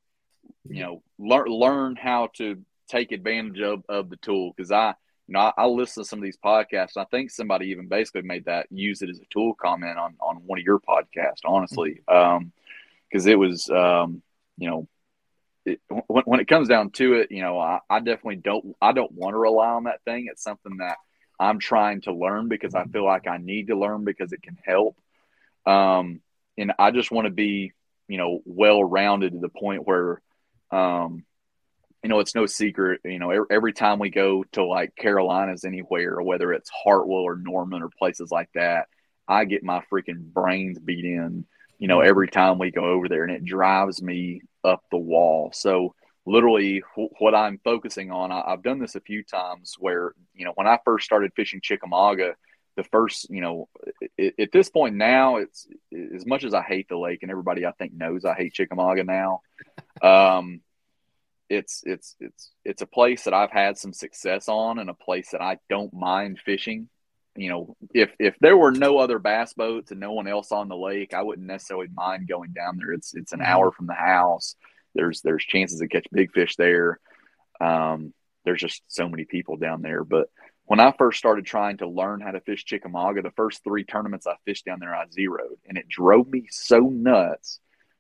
you know learn learn how to take advantage of, of the tool because I you know I, I, listen to some of these podcasts. I think somebody even basically made that use it as a tool comment on on one of your podcasts. Honestly, because mm-hmm. um, it was um, you know it, when, when it comes down to it, you know I, I definitely don't I don't want to rely on that thing. It's something that I'm trying to learn because I feel like I need to learn because it can help. Um, and I just want to be you know well rounded to the point where um, you know, it's no secret. You know, every, every time we go to like Carolinas anywhere, or whether it's Hartwell or Norman or places like that, I get my freaking brains beat in. You know, every time we go over there, and it drives me up the wall. So literally, what I'm focusing on, I, have done this a few times. Where you know, when I first started fishing Chickamauga, the first, you know, it, at this point now, it's as much as I hate the lake, and everybody I think knows I hate Chickamauga now. *laughs* Um, it's it's it's it's a place that I've had some success on, and a place that I don't mind fishing. You know, if if there were no other bass boats and no one else on the lake, I wouldn't necessarily mind going down there. It's it's an mm-hmm. hour from the house. There's there's chances to catch big fish there. Um, there's just so many people down there, but when I first started trying to learn how to fish Chickamauga, the first three tournaments I fished down there, I zeroed, and it drove me so nuts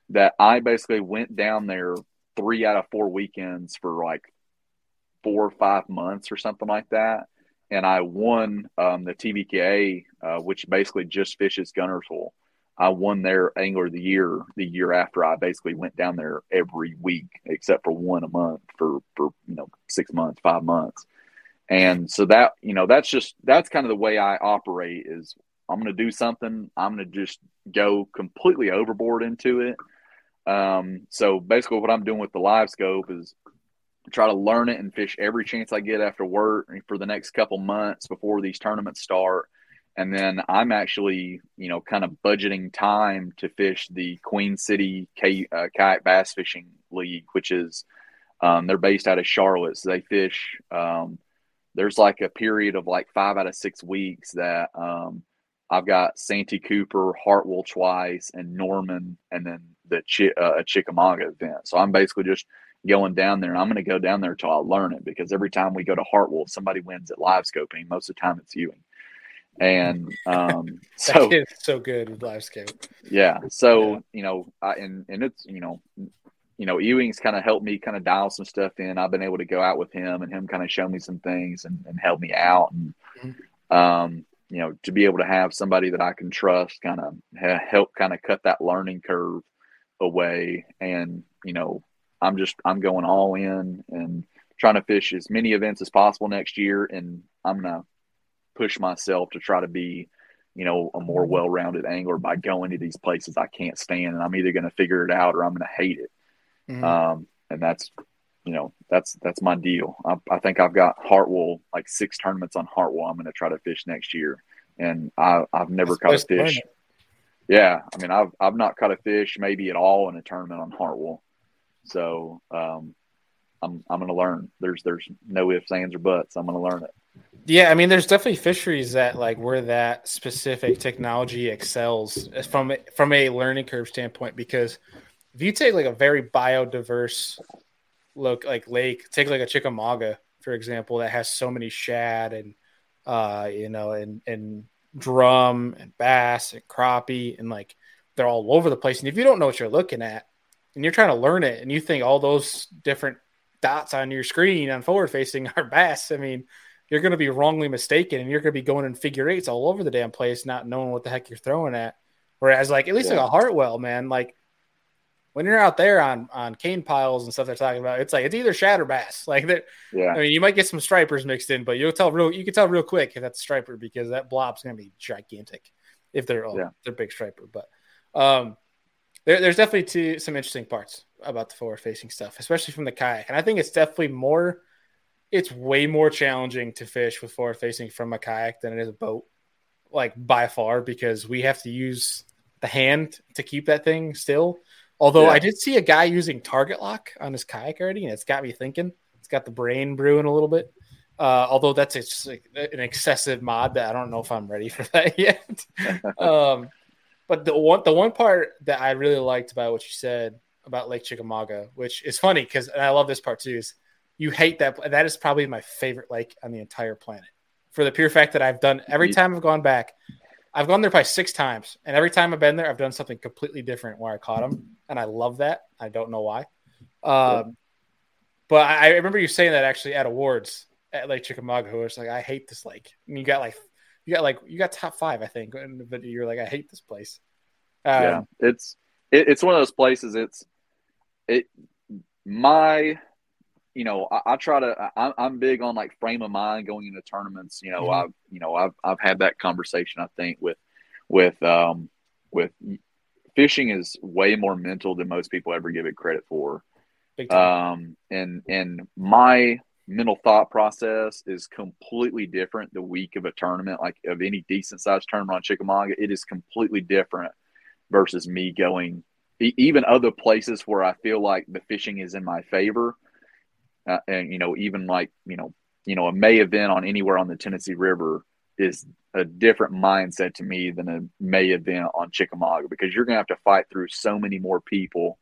that I basically went down there three out of four weekends for like four or five months or something like that. And I won um, the TVKA, uh, which basically just fishes Guntersville. Hole. I won their angler of the year the year after I basically went down there every week, except for one a month for for you know six months, five months. And so that, you know, that's just, that's kind of the way I operate is I'm going to do something. I'm going to just go completely overboard into it. Um, so basically what I'm doing with the live scope is try to learn it and fish every chance I get after work for the next couple months before these tournaments start. And then I'm actually, you know, kind of budgeting time to fish the Queen City K, uh, Kayak Bass Fishing League, which is, um, they're based out of Charlotte. So they fish, um, there's like a period of like five out of six weeks that um, I've got Santee Cooper, Hartwell twice, and Norman, and then the Ch- uh, Chickamauga event. So I'm basically just going down there, and I'm going to go down there until I learn it because every time we go to Hartwell, somebody wins at live scoping. Most of the time, it's Ewing. And um, *laughs* so so good with live scope. Yeah. So yeah. you know, I, and and it's you know you know, Ewing's kind of helped me kind of dial some stuff in. I've been able to go out with him and him kind of show me some things and, and help me out. And, mm-hmm. um, you know, to be able to have somebody that I can trust kind of help kind of cut that learning curve away. And, you know, I'm just, I'm going all in and trying to fish as many events as possible next year. And I'm going to push myself to try to be, you know, a more well rounded angler by going to these places I can't stand. And I'm either going to figure it out or I'm going to hate it. Mm-hmm. Um, and that's, you know, that's that's my deal. I, I, think I've got Hartwell like six tournaments on Hartwell. I'm going to try to fish next year, and I, I've never that's caught a fish. Yeah, I mean, I've I've not caught a fish maybe at all in a tournament on Hartwell. So um, I'm I'm going to learn. There's there's no ifs, ands, or buts. I'm going to learn it. Yeah, I mean, there's definitely fisheries that like where that specific technology excels from from a learning curve standpoint because if you take like a very biodiverse look like lake, take like a Chickamauga, for example, that has so many shad and uh, you know, and and drum and bass and crappie and like they're all over the place. And if you don't know what you're looking at and you're trying to learn it and you think all those different dots on your screen on forward facing *laughs* are bass, I mean, you're going to be wrongly mistaken and you're going to be going in figure eights all over the damn place, not knowing what the heck you're throwing at. Whereas, like, at least yeah. like a Hartwell, man, like when you're out there on on cane piles and stuff they're talking about, it's like it's either shad or bass. *laughs* Like that, yeah. I mean, you might get some stripers mixed in, but you'll tell real you can tell real quick if that's a striper because that blob's gonna be gigantic if they're oh, yeah. they're big striper. But um, there, there's definitely two, some interesting parts about the forward facing stuff, especially from the kayak. And I think it's definitely more, it's way more challenging to fish with forward facing from a kayak than it is a boat, like by far, because we have to use the hand to keep that thing still. Although yeah. I did see a guy using target lock on his kayak already, and it's got me thinking. It's got the brain brewing a little bit. Uh, although that's a, an excessive mod that I don't know if I'm ready *laughs* for that yet. *laughs* um, but the one the one part that I really liked about what you said about Lake Chickamauga, which is funny because I love this part too, is you hate that. That is probably my favorite lake on the entire planet for the pure fact that I've done every time I've gone back. I've gone there probably six times, and every time I've been there, I've done something completely different where I caught them, and I love that. I don't know why, um, but I, remember you saying that actually at awards at Lake Chickamauga. Who was like, "I hate this lake," and you got like, you got like, you got top five, I think, but you're like, "I hate this place." Um, yeah, it's it, it's one of those places. It's it my you know, I, I try to. I, am big on like frame of mind going into tournaments. You know, mm-hmm. I've you know I've I've had that conversation. I think with with um with fishing is way more mental than most people ever give it credit for. Um, and and my mental thought process is completely different the week of a tournament, like of any decent sized tournament on Chickamauga. It is completely different versus me going even other places where I feel like the fishing is in my favor uh, and you know even like you know you know a May event on anywhere on the Tennessee River is a different mindset to me than a May event on Chickamauga because you're going to have to fight through so many more people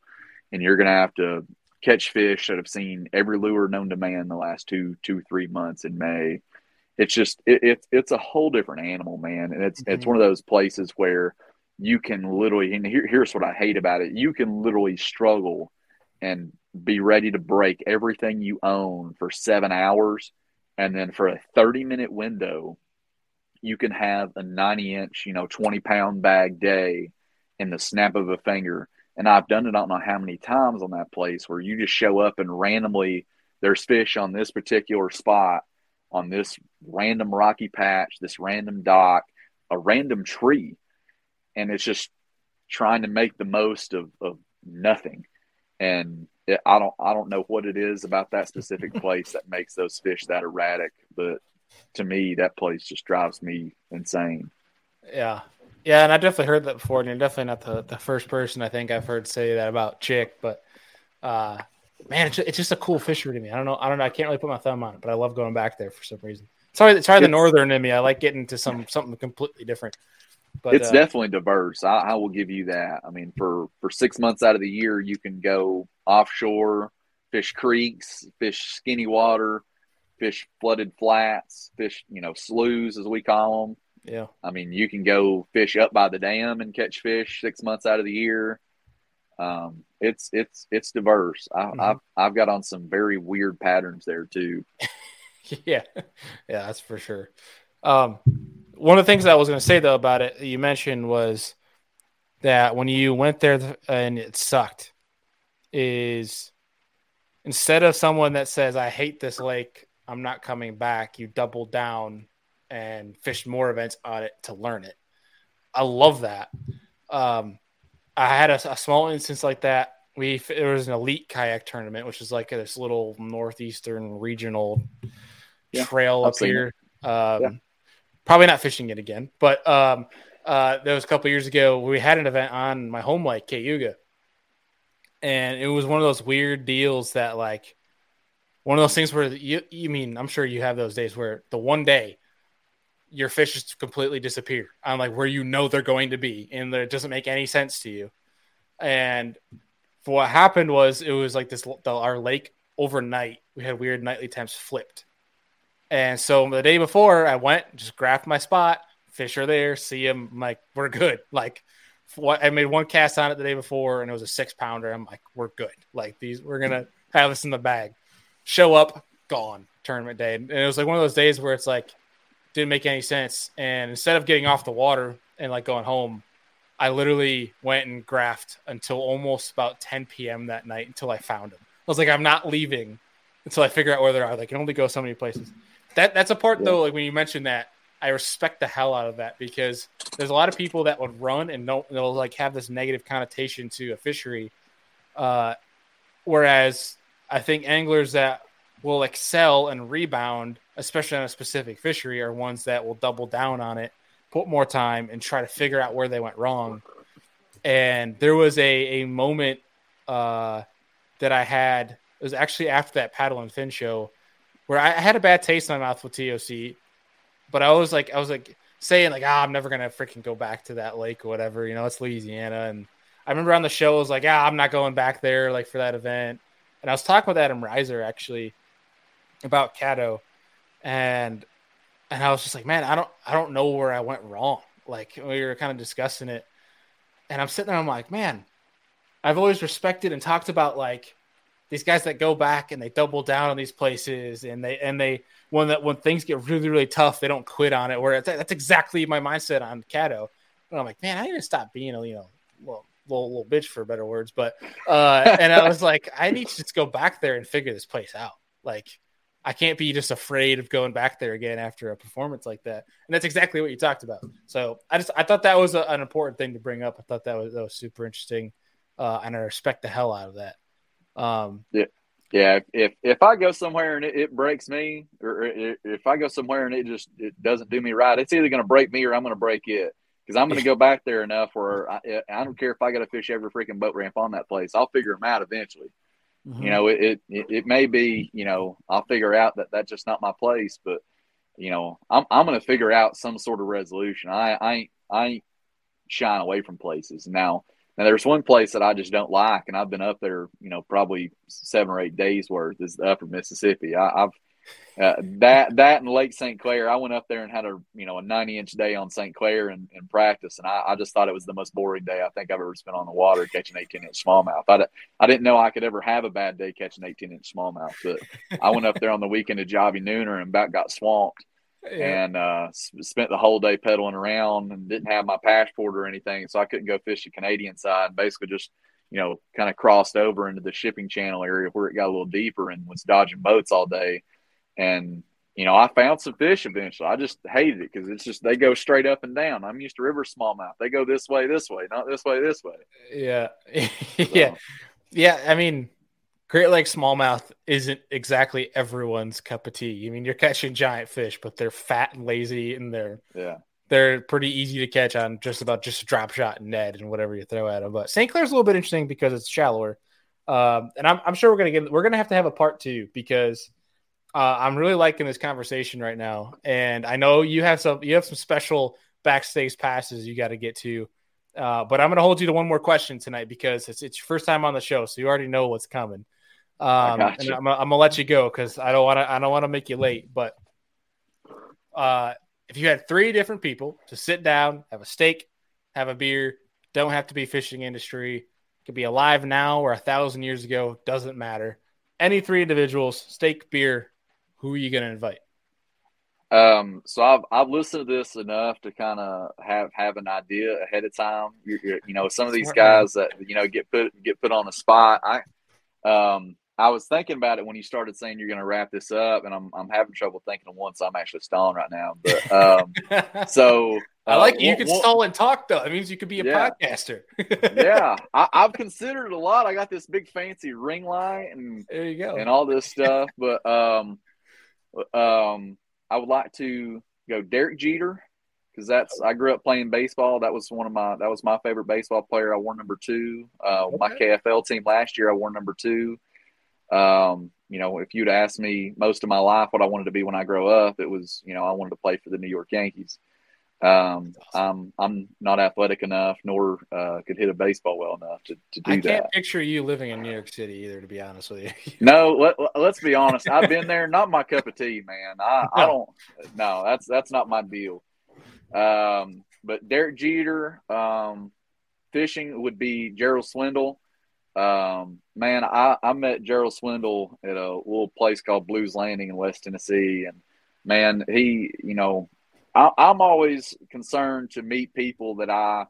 and you're going to have to catch fish that have seen every lure known to man the last two two three months in May. It's just it, it's it's a whole different animal, man, and it's mm-hmm. it's one of those places where you can literally and here, here's what I hate about it: you can literally struggle and be ready to break everything you own for seven hours. And then for a 30 minute window, you can have a 90 inch, you know, 20 pound bag day in the snap of a finger. And I've done it, I don't know how many times on that place where you just show up and randomly there's fish on this particular spot, on this random rocky patch, this random dock, a random tree. And it's just trying to make the most of, of nothing. And I don't I don't know what it is about that specific *laughs* place that makes those fish that erratic, but to me that place just drives me insane. Yeah. Yeah, and I definitely heard that before, and you're definitely not the, the first person I think I've heard say that about Chick, but uh man, it's, it's just a cool fishery to me. I don't know, I don't know, I can't really put my thumb on it, but I love going back there for some reason. Sorry, sorry, the northern in me. I like getting to some something completely different. But it's uh, definitely diverse. I, I, will give you that. I mean, for for six months out of the year, you can go offshore, fish creeks, fish skinny water, fish flooded flats, fish you know sloughs as we call them. Yeah. I mean, you can go fish up by the dam and catch fish six months out of the year. Um, it's it's it's diverse. I, mm-hmm. I've I've got on some very weird patterns there too. *laughs* yeah, yeah, that's for sure. Um, one of the things that I was going to say though about it, you mentioned was that when you went there and it sucked, is instead of someone that says I hate this lake, I'm not coming back, you double down and fish more events on it to learn it. I love that. Um, I had a, a, small instance like that. We there was an elite kayak tournament, which is like this little northeastern regional yeah, trail up here. Um, yeah probably not fishing it again. But um, uh, there was a couple years ago we had an event on my home lake, Cayuga, and it was one of those weird deals that like one of those things where you you mean I'm sure you have those days where the one day your fish just completely disappear on like where you know they're going to be and that it doesn't make any sense to you. And what happened was it was like this the, our lake overnight we had weird nightly temps flipped and so the day before, I went, just graphed my spot. Fish are there. See them. I'm like, we're good. *laughs* Like, what I made one cast on it the day before, and it was a six pounder. I'm like, we're good. Like these, we're gonna have this in the bag. Show up, gone. Tournament day, and it was like one of those days where it's like didn't make any sense. And instead of getting off the water and like going home, I literally went and graphed until almost about 10 p.m. that night until I found them. I was like, I'm not leaving until I figure out where they are. They can only go so many places. That that's a part yeah. though. Like when you mentioned that, I respect the hell out of that because there's a lot of people that would run and don't they'll like have this negative connotation to a fishery. Uh, whereas I think anglers that will excel and rebound, especially on a specific fishery, are ones that will double down on it, put more time, and try to figure out where they went wrong. And there was a, a moment uh, that I had, it was actually after that paddle and fin show, where I had a bad taste in my mouth with TOC but I was like, I was like saying like, ah, I'm never gonna freaking go back to that lake or whatever. You know, it's Louisiana, and I remember on the show I was like, ah, I'm not going back there like for that event. And I was talking with Adam Reiser actually about Caddo, and and I was just like, man, I don't I don't know where I went wrong. Like we were kind of discussing it, and I'm sitting there, I'm like, man, I've always respected and talked about like these guys that go back and they double down on these places and they and they when that when things get really really tough they don't quit on it where that's exactly my mindset on Caddo. And I'm like, man, I need to stop being a you know little, little, little bitch for better words, but uh, and I was like, I need to just go back there and figure this place out. Like, I can't be just afraid of going back there again after a performance like that. And that's exactly what you talked about. So I just I thought that was a, an important thing to bring up. I thought that was that was super interesting, uh, and I respect the hell out of that. Um, yeah, yeah. If if I go somewhere and it, it breaks me, or if I go somewhere and it just it doesn't do me right, it's either going to break me or I'm going to break it. Because I'm going to go *laughs* back there enough where I, I don't care if I got to fish every freaking boat ramp on that place. I'll figure them out eventually. Mm-hmm. You know, it, it it may be you know I'll figure out that that's just not my place, but you know I'm I'm going to figure out some sort of resolution. I I I ain't shying away from places now now, there's one place that I just don't like, and I've been up there, you know, probably seven or eight days worth is the Upper Mississippi. I, have uh, that that and Lake St. Clair. I went up there and had a you know a 90 inch day on St. Clair and, and practice, and I, I, just thought it was the most boring day I think I've ever spent on the water catching 18 inch smallmouth. I, I didn't know I could ever have a bad day catching 18 inch smallmouth, but I went up there on the weekend to Jobbie Nooner and about got swamped yeah. and uh, spent the whole day pedaling around and didn't have my passport or anything, so I couldn't go fish the Canadian side. Basically, just you know, kind of crossed over into the shipping channel area where it got a little deeper and was dodging boats all day. And you know, I found some fish eventually. I just hated it because it's just they go straight up and down. I'm used to river smallmouth; they go this way, this way, not this way, this way. Yeah, *laughs* yeah, yeah. I mean, Great Lake smallmouth isn't exactly everyone's cup of tea. I mean, you're catching giant fish, but they're fat and lazy, and they're yeah, they're pretty easy to catch on just about just a drop shot and Ned and whatever you throw at them. But St. Clair's a little bit interesting because it's shallower, um, and I'm, I'm sure we're gonna get we're gonna have to have a part two because uh, I'm really liking this conversation right now, and I know you have some you have some special backstage passes you got to get to. Uh, but I'm going to hold you to one more question tonight because it's, it's your first time on the show, so you already know what's coming. Um, and I'm, I'm, gonna let you go because I don't want to. I don't want to make you late. But uh, if you had three different people to sit down, have a steak, have a beer, don't have to be fishing industry, could be alive now or a thousand years ago, doesn't matter. Any three individuals, steak, beer, who are you gonna invite? Um, so I've I've listened to this enough to kind of have have an idea ahead of time. You're, you're, you know, some of these guys that you know get put get put on the spot. I um I was thinking about it when you started saying you're going to wrap this up, and I'm I'm having trouble thinking of one, so I'm actually stalling right now. But *laughs* um, so I like uh, you can stall and talk though. It means you could be a yeah. podcaster. *laughs* yeah, I, have considered a lot. I got this big fancy ring light and there you go, and all this stuff. but um, um, I would like to go Derek Jeter because that's I grew up playing baseball. That was one of my that was my favorite baseball player. I wore number two. Uh, okay. My KFL team last year, I wore number two. Um, you know, if you'd asked me most of my life what I wanted to be when I grow up, it was, you know, I wanted to play for the New York Yankees. Um, I'm I'm not athletic enough, nor uh, could hit a baseball well enough to, to do that. I can't that. picture you living in New York City either, to be honest with you. *laughs* no, let, let's be honest. I've been there. Not my cup of tea, man. I, *laughs* I don't. No, that's that's not my deal. Um, but Derek Jeter, um, fishing would be Gerald Swindle. Um, man, I, I met Gerald Swindle at a little place called Blues Landing in West Tennessee, and man, he, you know, I, I'm always concerned to meet people that I,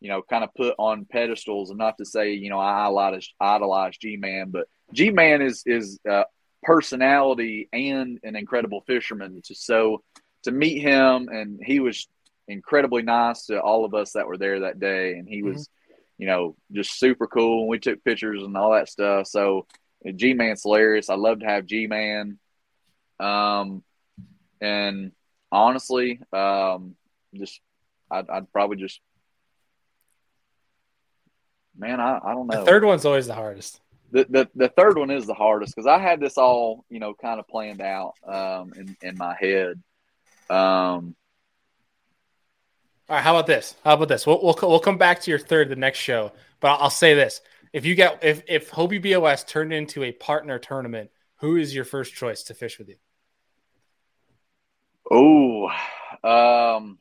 you know, kind of put on pedestals, Enough to say, you know, I idolize, idolize G Man, but G Man is is uh, personality and an incredible fisherman. So to meet him, and he was incredibly nice to all of us that were there that day, and he was, mm-hmm. You know, just super cool. And we took pictures and all that stuff. So G Man's hilarious. I love to have G Man. Um, and honestly, um, just I'd, I'd probably just man, I, I don't know. The third one's always the hardest. The, the, the third one is the hardest because I had this all you know kind of planned out um, in in my head. Um, all right, how about this? How about this? We'll, we'll we'll come back to your third the next show, but I'll, I'll say this: if you get if if Hobie BOS turned into a partner tournament, who is your first choice to fish with you? Oh, um,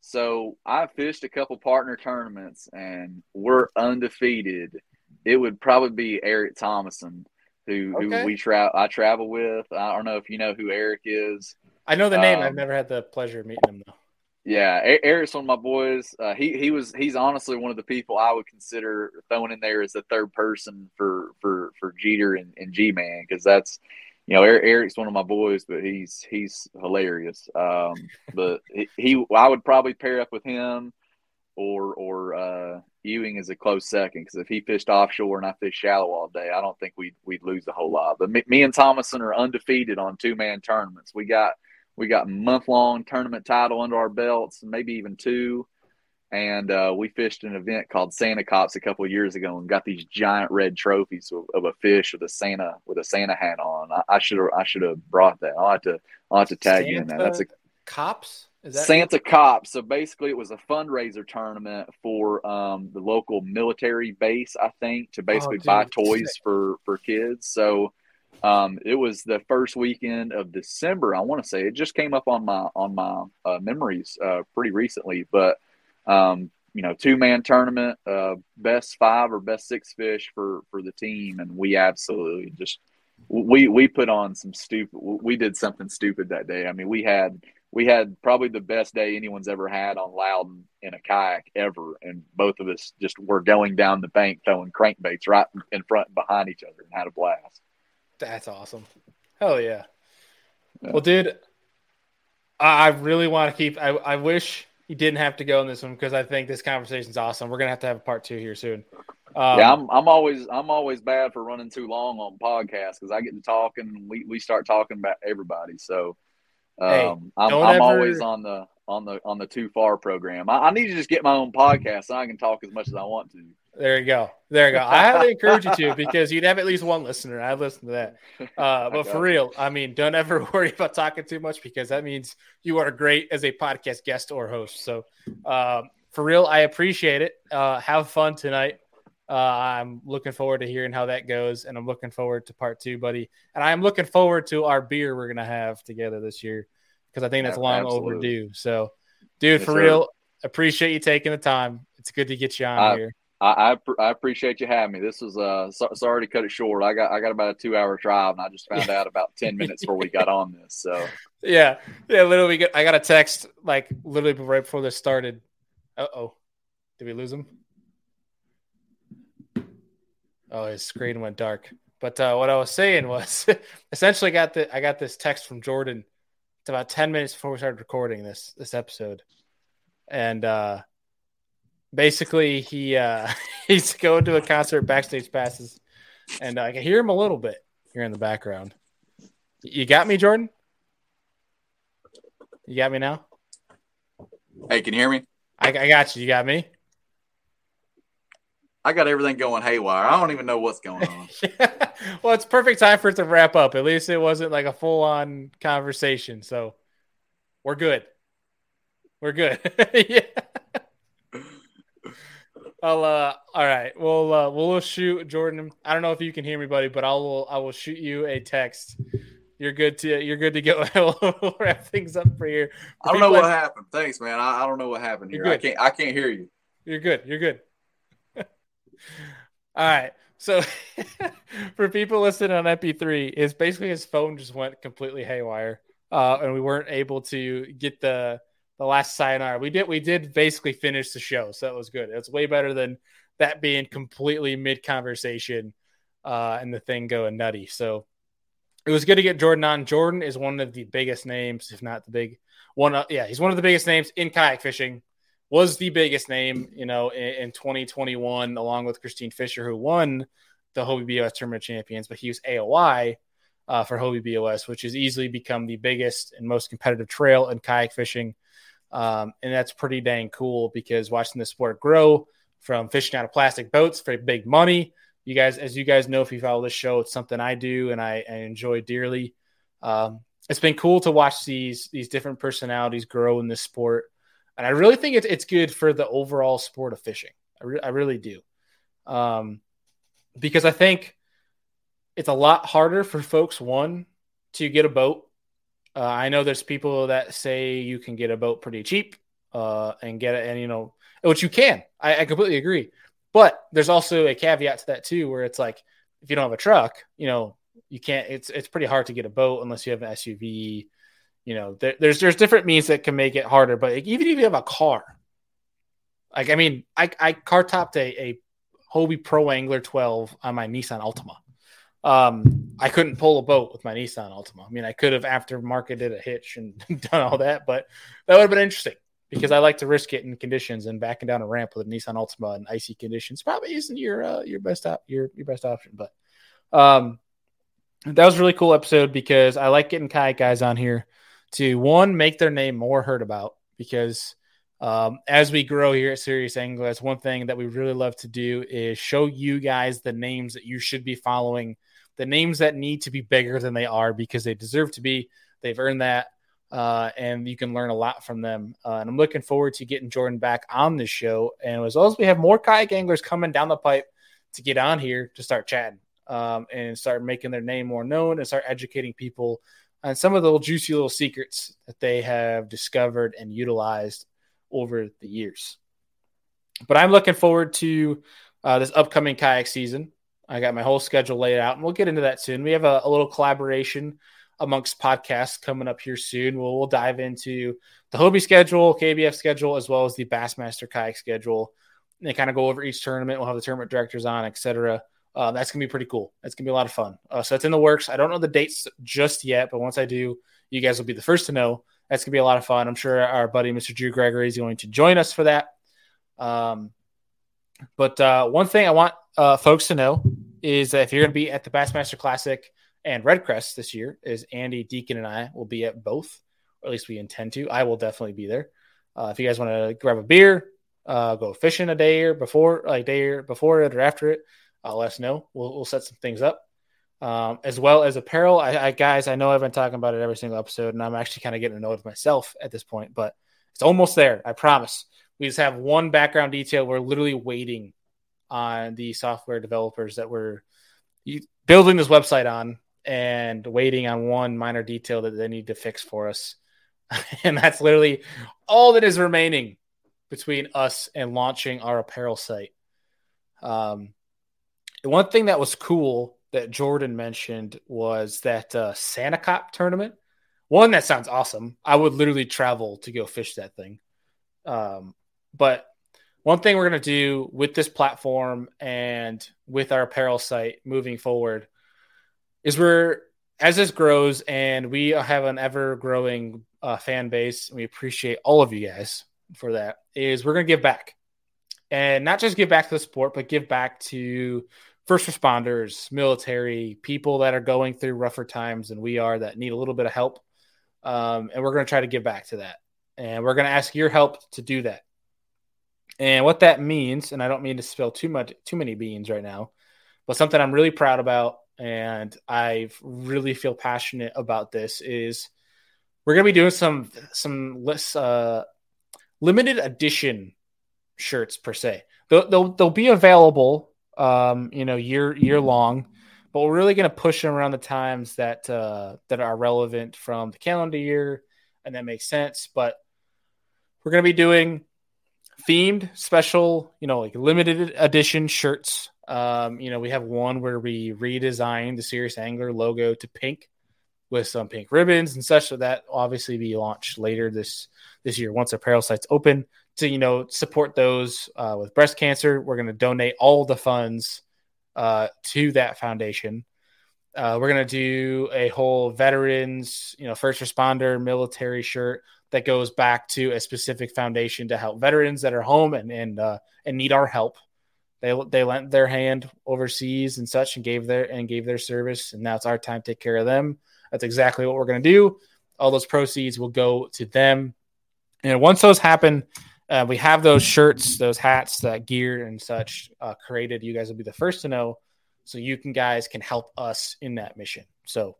so I fished a couple partner tournaments and we're undefeated. It would probably be Eric Thomason, who okay. who we travel I travel with. I don't know if you know who Eric is. I know the name. Um, I've never had the pleasure of meeting him though. Yeah, Eric's one of my boys. Uh, he he was he's honestly one of the people I would consider throwing in there as the third person for for for Jeter and, and G Man because that's you know, Eric's one of my boys, but he's he's hilarious. Um, *laughs* but he, he, I would probably pair up with him, or or uh, Ewing is a close second because if he fished offshore and I fished shallow all day, I don't think we'd we'd lose a whole lot. But me, me and Thomason are undefeated on two man tournaments. We got we got month long tournament title under our belts, maybe even two and uh, we fished an event called Santa Cops a couple of years ago and got these giant red trophies of, of a fish with a Santa with a Santa hat on. I should have I should have brought that. I'll have to I'll have to tag Santa you in that. That's a cops. Santa Cops. So basically, it was a fundraiser tournament for um, the local military base, I think, to basically oh, buy toys for for kids. So um, it was the first weekend of December. I want to say it just came up on my on my uh, memories uh, pretty recently, but um, you know, two man tournament, uh, best five or best six fish for for the team, and we absolutely just we we put on some stupid. We did something stupid that day. I mean, we had we had probably the best day anyone's ever had on Loudon in a kayak ever, and both of us just were going down the bank throwing crankbaits right in front and behind each other and had a blast. That's awesome. Hell yeah. yeah. Well, dude, I really want to keep. I, I wish you didn't have to go in this one because I think this conversation is awesome. We're gonna have to have a part two here soon. Um, yeah, I'm I'm always I'm always bad for running too long on podcasts because I get to talking and we, we start talking about everybody. So um, hey, I'm, I'm ever... always on the on the on the too far program. I, I, need to just get my own podcast so I can talk as much as I want to. There you go. There you go. I highly *laughs* encourage you to because you'd have at least one listener. I'd listen to that. Uh, but for real, I mean, don't ever *laughs* worry about talking too much because that means you are great as a podcast guest or host. So uh, for real, I appreciate it. Uh, have fun tonight. Uh, I'm looking forward to hearing how that goes, and I'm looking forward to part two, buddy. And I'm looking forward to our beer we're gonna have together this year because I think that's long absolutely. overdue. So, dude, yes, for sir. real, appreciate you taking the time. It's good to get you on here. I, I, I appreciate you having me. This was uh so, sorry to cut it short. I got I got about a two hour drive, and I just found *laughs* out about ten minutes before we got on this. So yeah, yeah. Literally, get, I got a text like literally right before this started. Uh oh, did we lose him? Oh, his screen went dark. But uh, what I was saying was, *laughs* essentially, got the I got this text from Jordan. It's about ten minutes before we started recording this this episode, and uh, basically he uh *laughs* he's going to a concert backstage passes and i can hear him a little bit here in the background. You got me jordan? You got me now? Hey can you hear me? I, I got you. You got me? I got everything going haywire. I don't even know what's going on. Yeah. *laughs* well it's perfect time for it to wrap up. At least it wasn't like a full-on conversation. So we're good. We're good. *laughs* Yeah I'll uh all right. We'll uh we'll shoot Jordan. I don't know if you can hear me, buddy, but I will I will shoot you a text. You're good to you're good to go. *laughs* we'll wrap things up for you. I don't know what like, happened. Thanks, man. I, I don't know what happened here. I can't I can't hear you. You're good. You're good. *laughs* all right. So *laughs* for people listening on MP3, is basically his phone just went completely haywire. Uh, and we weren't able to get the the last sayonara. We did we did basically finish the show, so that was good. It's way better than that being completely mid conversation uh, and the thing going nutty. So it was good to get Jordan on. Jordan is one of the biggest names, if not the big one. Uh, yeah, he's one of the biggest names in kayak fishing. Was the biggest name, you know, in, in 2021, along with Christine Fisher, who won the Hobie BOS Tournament Champions, but he was AOY uh, for Hobie BOS, which has easily become the biggest and most competitive trail in kayak fishing. Um, and that's pretty dang cool because watching the sport grow from fishing out of plastic boats for big money you guys, as you guys know, if you follow this show, it's something I do and I, I enjoy dearly. Um, it's been cool to watch these these different personalities grow in this sport, and I really think it's it's good for the overall sport of fishing. I, re- I really do, um, because I think it's a lot harder for folks one to get a boat. Uh, I know there's people that say you can get a boat pretty cheap uh, and get it, and you know, which you can. I, I completely agree. But there's also a caveat to that too, where it's like if you don't have a truck, you know, you can't. It's it's pretty hard to get a boat unless you have an SUV. You know, there, there's there's different means that can make it harder. But even if you have a car, like I mean, I I car topped a a Hobie Pro Angler 12 on my Nissan Altima. Um, I couldn't pull a boat with my Nissan Altima. I mean, I could have aftermarketed a hitch and *laughs* done all that, but that would have been interesting because I like to risk it in conditions and backing down a ramp with a Nissan Altima in icy conditions probably isn't your uh, your best op- your your best option. But um, that was a really cool episode because I like getting kayak guys on here to one make their name more heard about because um, as we grow here at Serious Angler, that's one thing that we really love to do is show you guys the names that you should be following, the names that need to be bigger than they are because they deserve to be. They've earned that uh, and you can learn a lot from them. Uh, and I'm looking forward to getting Jordan back on the show. And as well as we have more kayak anglers coming down the pipe to get on here to start chatting um, and start making their name more known and start educating people on some of the little juicy little secrets that they have discovered and utilized over the years. But I'm looking forward to uh, this upcoming kayak season. I got my whole schedule laid out, and we'll get into that soon. We have a, a little collaboration amongst podcasts coming up here soon. We'll, we'll dive into the Hobie schedule, KBF schedule, as well as the Bassmaster kayak schedule. And they kind of go over each tournament. We'll have the tournament directors on, etc. Uh, that's gonna be pretty cool. That's gonna be a lot of fun. Uh, so it's in the works. I don't know the dates just yet, but once I do, you guys will be the first to know. That's gonna be a lot of fun. I'm sure our buddy Mr. Drew Gregory is going to join us for that. Um, but uh, one thing I want uh, folks to know is that if you're going to be at the Bassmaster Classic and REDCREST this year is Andy Deacon and I will be at both, or at least we intend to. I will definitely be there. Uh, if you guys want to grab a beer, uh, go fishing a day or before, like day or before it or after it, uh, let us know. We'll, we'll set some things up. Um, as well as apparel. I, I, guys, I know I've been talking about it every single episode, and I'm actually kind of getting annoyed with myself at this point, but it's almost there. I promise. We just have one background detail. We're literally waiting on the software developers that we're building this website on and waiting on one minor detail that they need to fix for us. *laughs* and that's literally all that is remaining between us and launching our apparel site. Um, one thing that was cool that Jordan mentioned was that uh, Cop tournament. One that sounds awesome. I would literally travel to go fish that thing. Um, but one thing we're going to do with this platform and with our apparel site moving forward is we're as this grows and we have an ever growing uh, fan base, and we appreciate all of you guys for that. Is we're gonna give back, and not just give back to the sport, but give back to first responders, military, people that are going through rougher times than we are that need a little bit of help. Um, and we're going to try to give back to that. And we're going to ask your help to do that. And what that means, and I don't mean to spill too much, too many beans right now, but something I'm really proud about and I really feel passionate about this is we're gonna be doing some some less uh, limited edition shirts per se. They'll they'll, they'll be available, um, you know, year year long, but we're really gonna push them around the times that uh, that are relevant from the calendar year, and that makes sense. But we're gonna be doing themed special, you know, like limited edition shirts um, you know, we have one where we redesigned the Serious Angler logo to pink with some pink ribbons and such. So that obviously be launched later this this year once apparel site's open to you know support those uh, with breast cancer. We're going to donate all the funds uh, to that foundation. Uh, we're gonna do a whole veterans, you know, first responder, military shirt that goes back to a specific foundation to help veterans that are home and and uh, and need our help. They they lent their hand overseas and such and gave their and gave their service, and now it's our time to take care of them. That's exactly what we're gonna do. All those proceeds will go to them, and once those happen, uh, we have those shirts, those hats, that gear and such uh, created. You guys will be the first to know so you can guys can help us in that mission. So,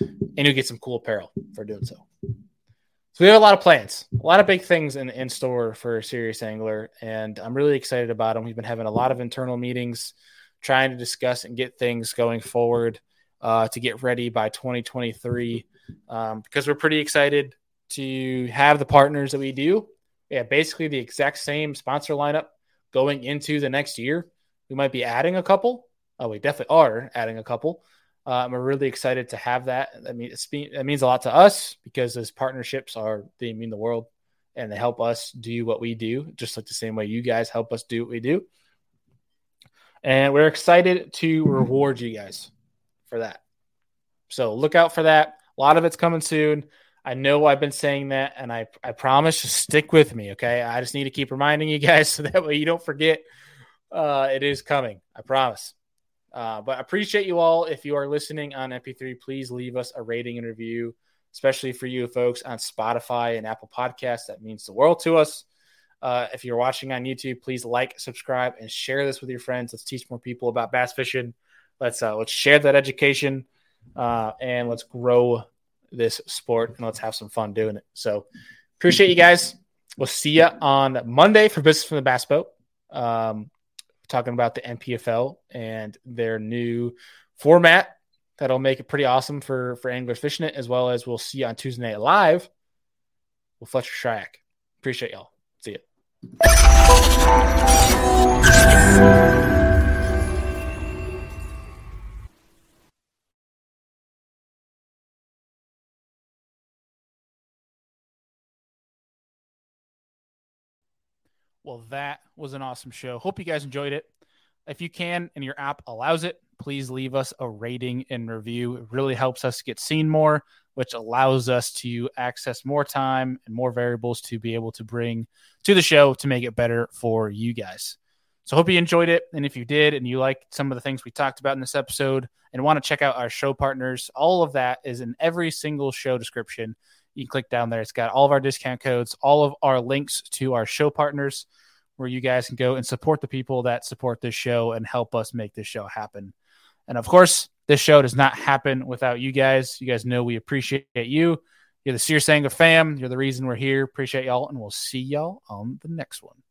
and you get some cool apparel for doing so. So we have a lot of plans, a lot of big things in, in store for Serious Angler, and I'm really excited about them. We've been having a lot of internal meetings, trying to discuss and get things going forward uh, to get ready by 2023, um, because we're pretty excited to have the partners that we do. Yeah, basically the exact same sponsor lineup going into the next year. We might be adding a couple, Oh, we definitely are adding a couple. Uh, we're really excited to have that. I mean, it means a lot to us because those partnerships are they mean the world, and they help us do what we do, just like the same way you guys help us do what we do. And we're excited to reward you guys for that. So look out for that. A lot of it's coming soon. I know I've been saying that, and I I promise to stick with me. Okay, I just need to keep reminding you guys *laughs* so that way you don't forget. Uh, it is coming. I promise. Uh, but I appreciate you all. If you are listening on MP3, please leave us a rating and review, especially for you folks on Spotify and Apple Podcasts. That means the world to us. Uh, if you're watching on YouTube, please like, subscribe, and share this with your friends. Let's teach more people about bass fishing. Let's uh, let's share that education, uh, and let's grow this sport, and let's have some fun doing it. So, appreciate you guys. We'll see you on Monday for business from the bass boat. Um, talking about the NPFL and their new format that'll make it pretty awesome for for anglers fishing it, as well as we'll see on Tuesday Night Live with Fletcher Shryock. Appreciate y'all. See you. Well, that was an awesome show. Hope you guys enjoyed it. If you can and your app allows it, please leave us a rating and review. It really helps us get seen more, which allows us to access more time and more variables to be able to bring to the show to make it better for you guys. So, hope you enjoyed it. And if you did and you liked some of the things we talked about in this episode and want to check out our show partners, all of that is in every single show description you can click down there. It's got all of our discount codes, all of our links to our show partners, where you guys can go and support the people that support this show and help us make this show happen. And of course, this show does not happen without you guys. You guys know we appreciate you. You're the Serious Angler fam. You're the reason we're here. Appreciate y'all, and we'll see y'all on the next one.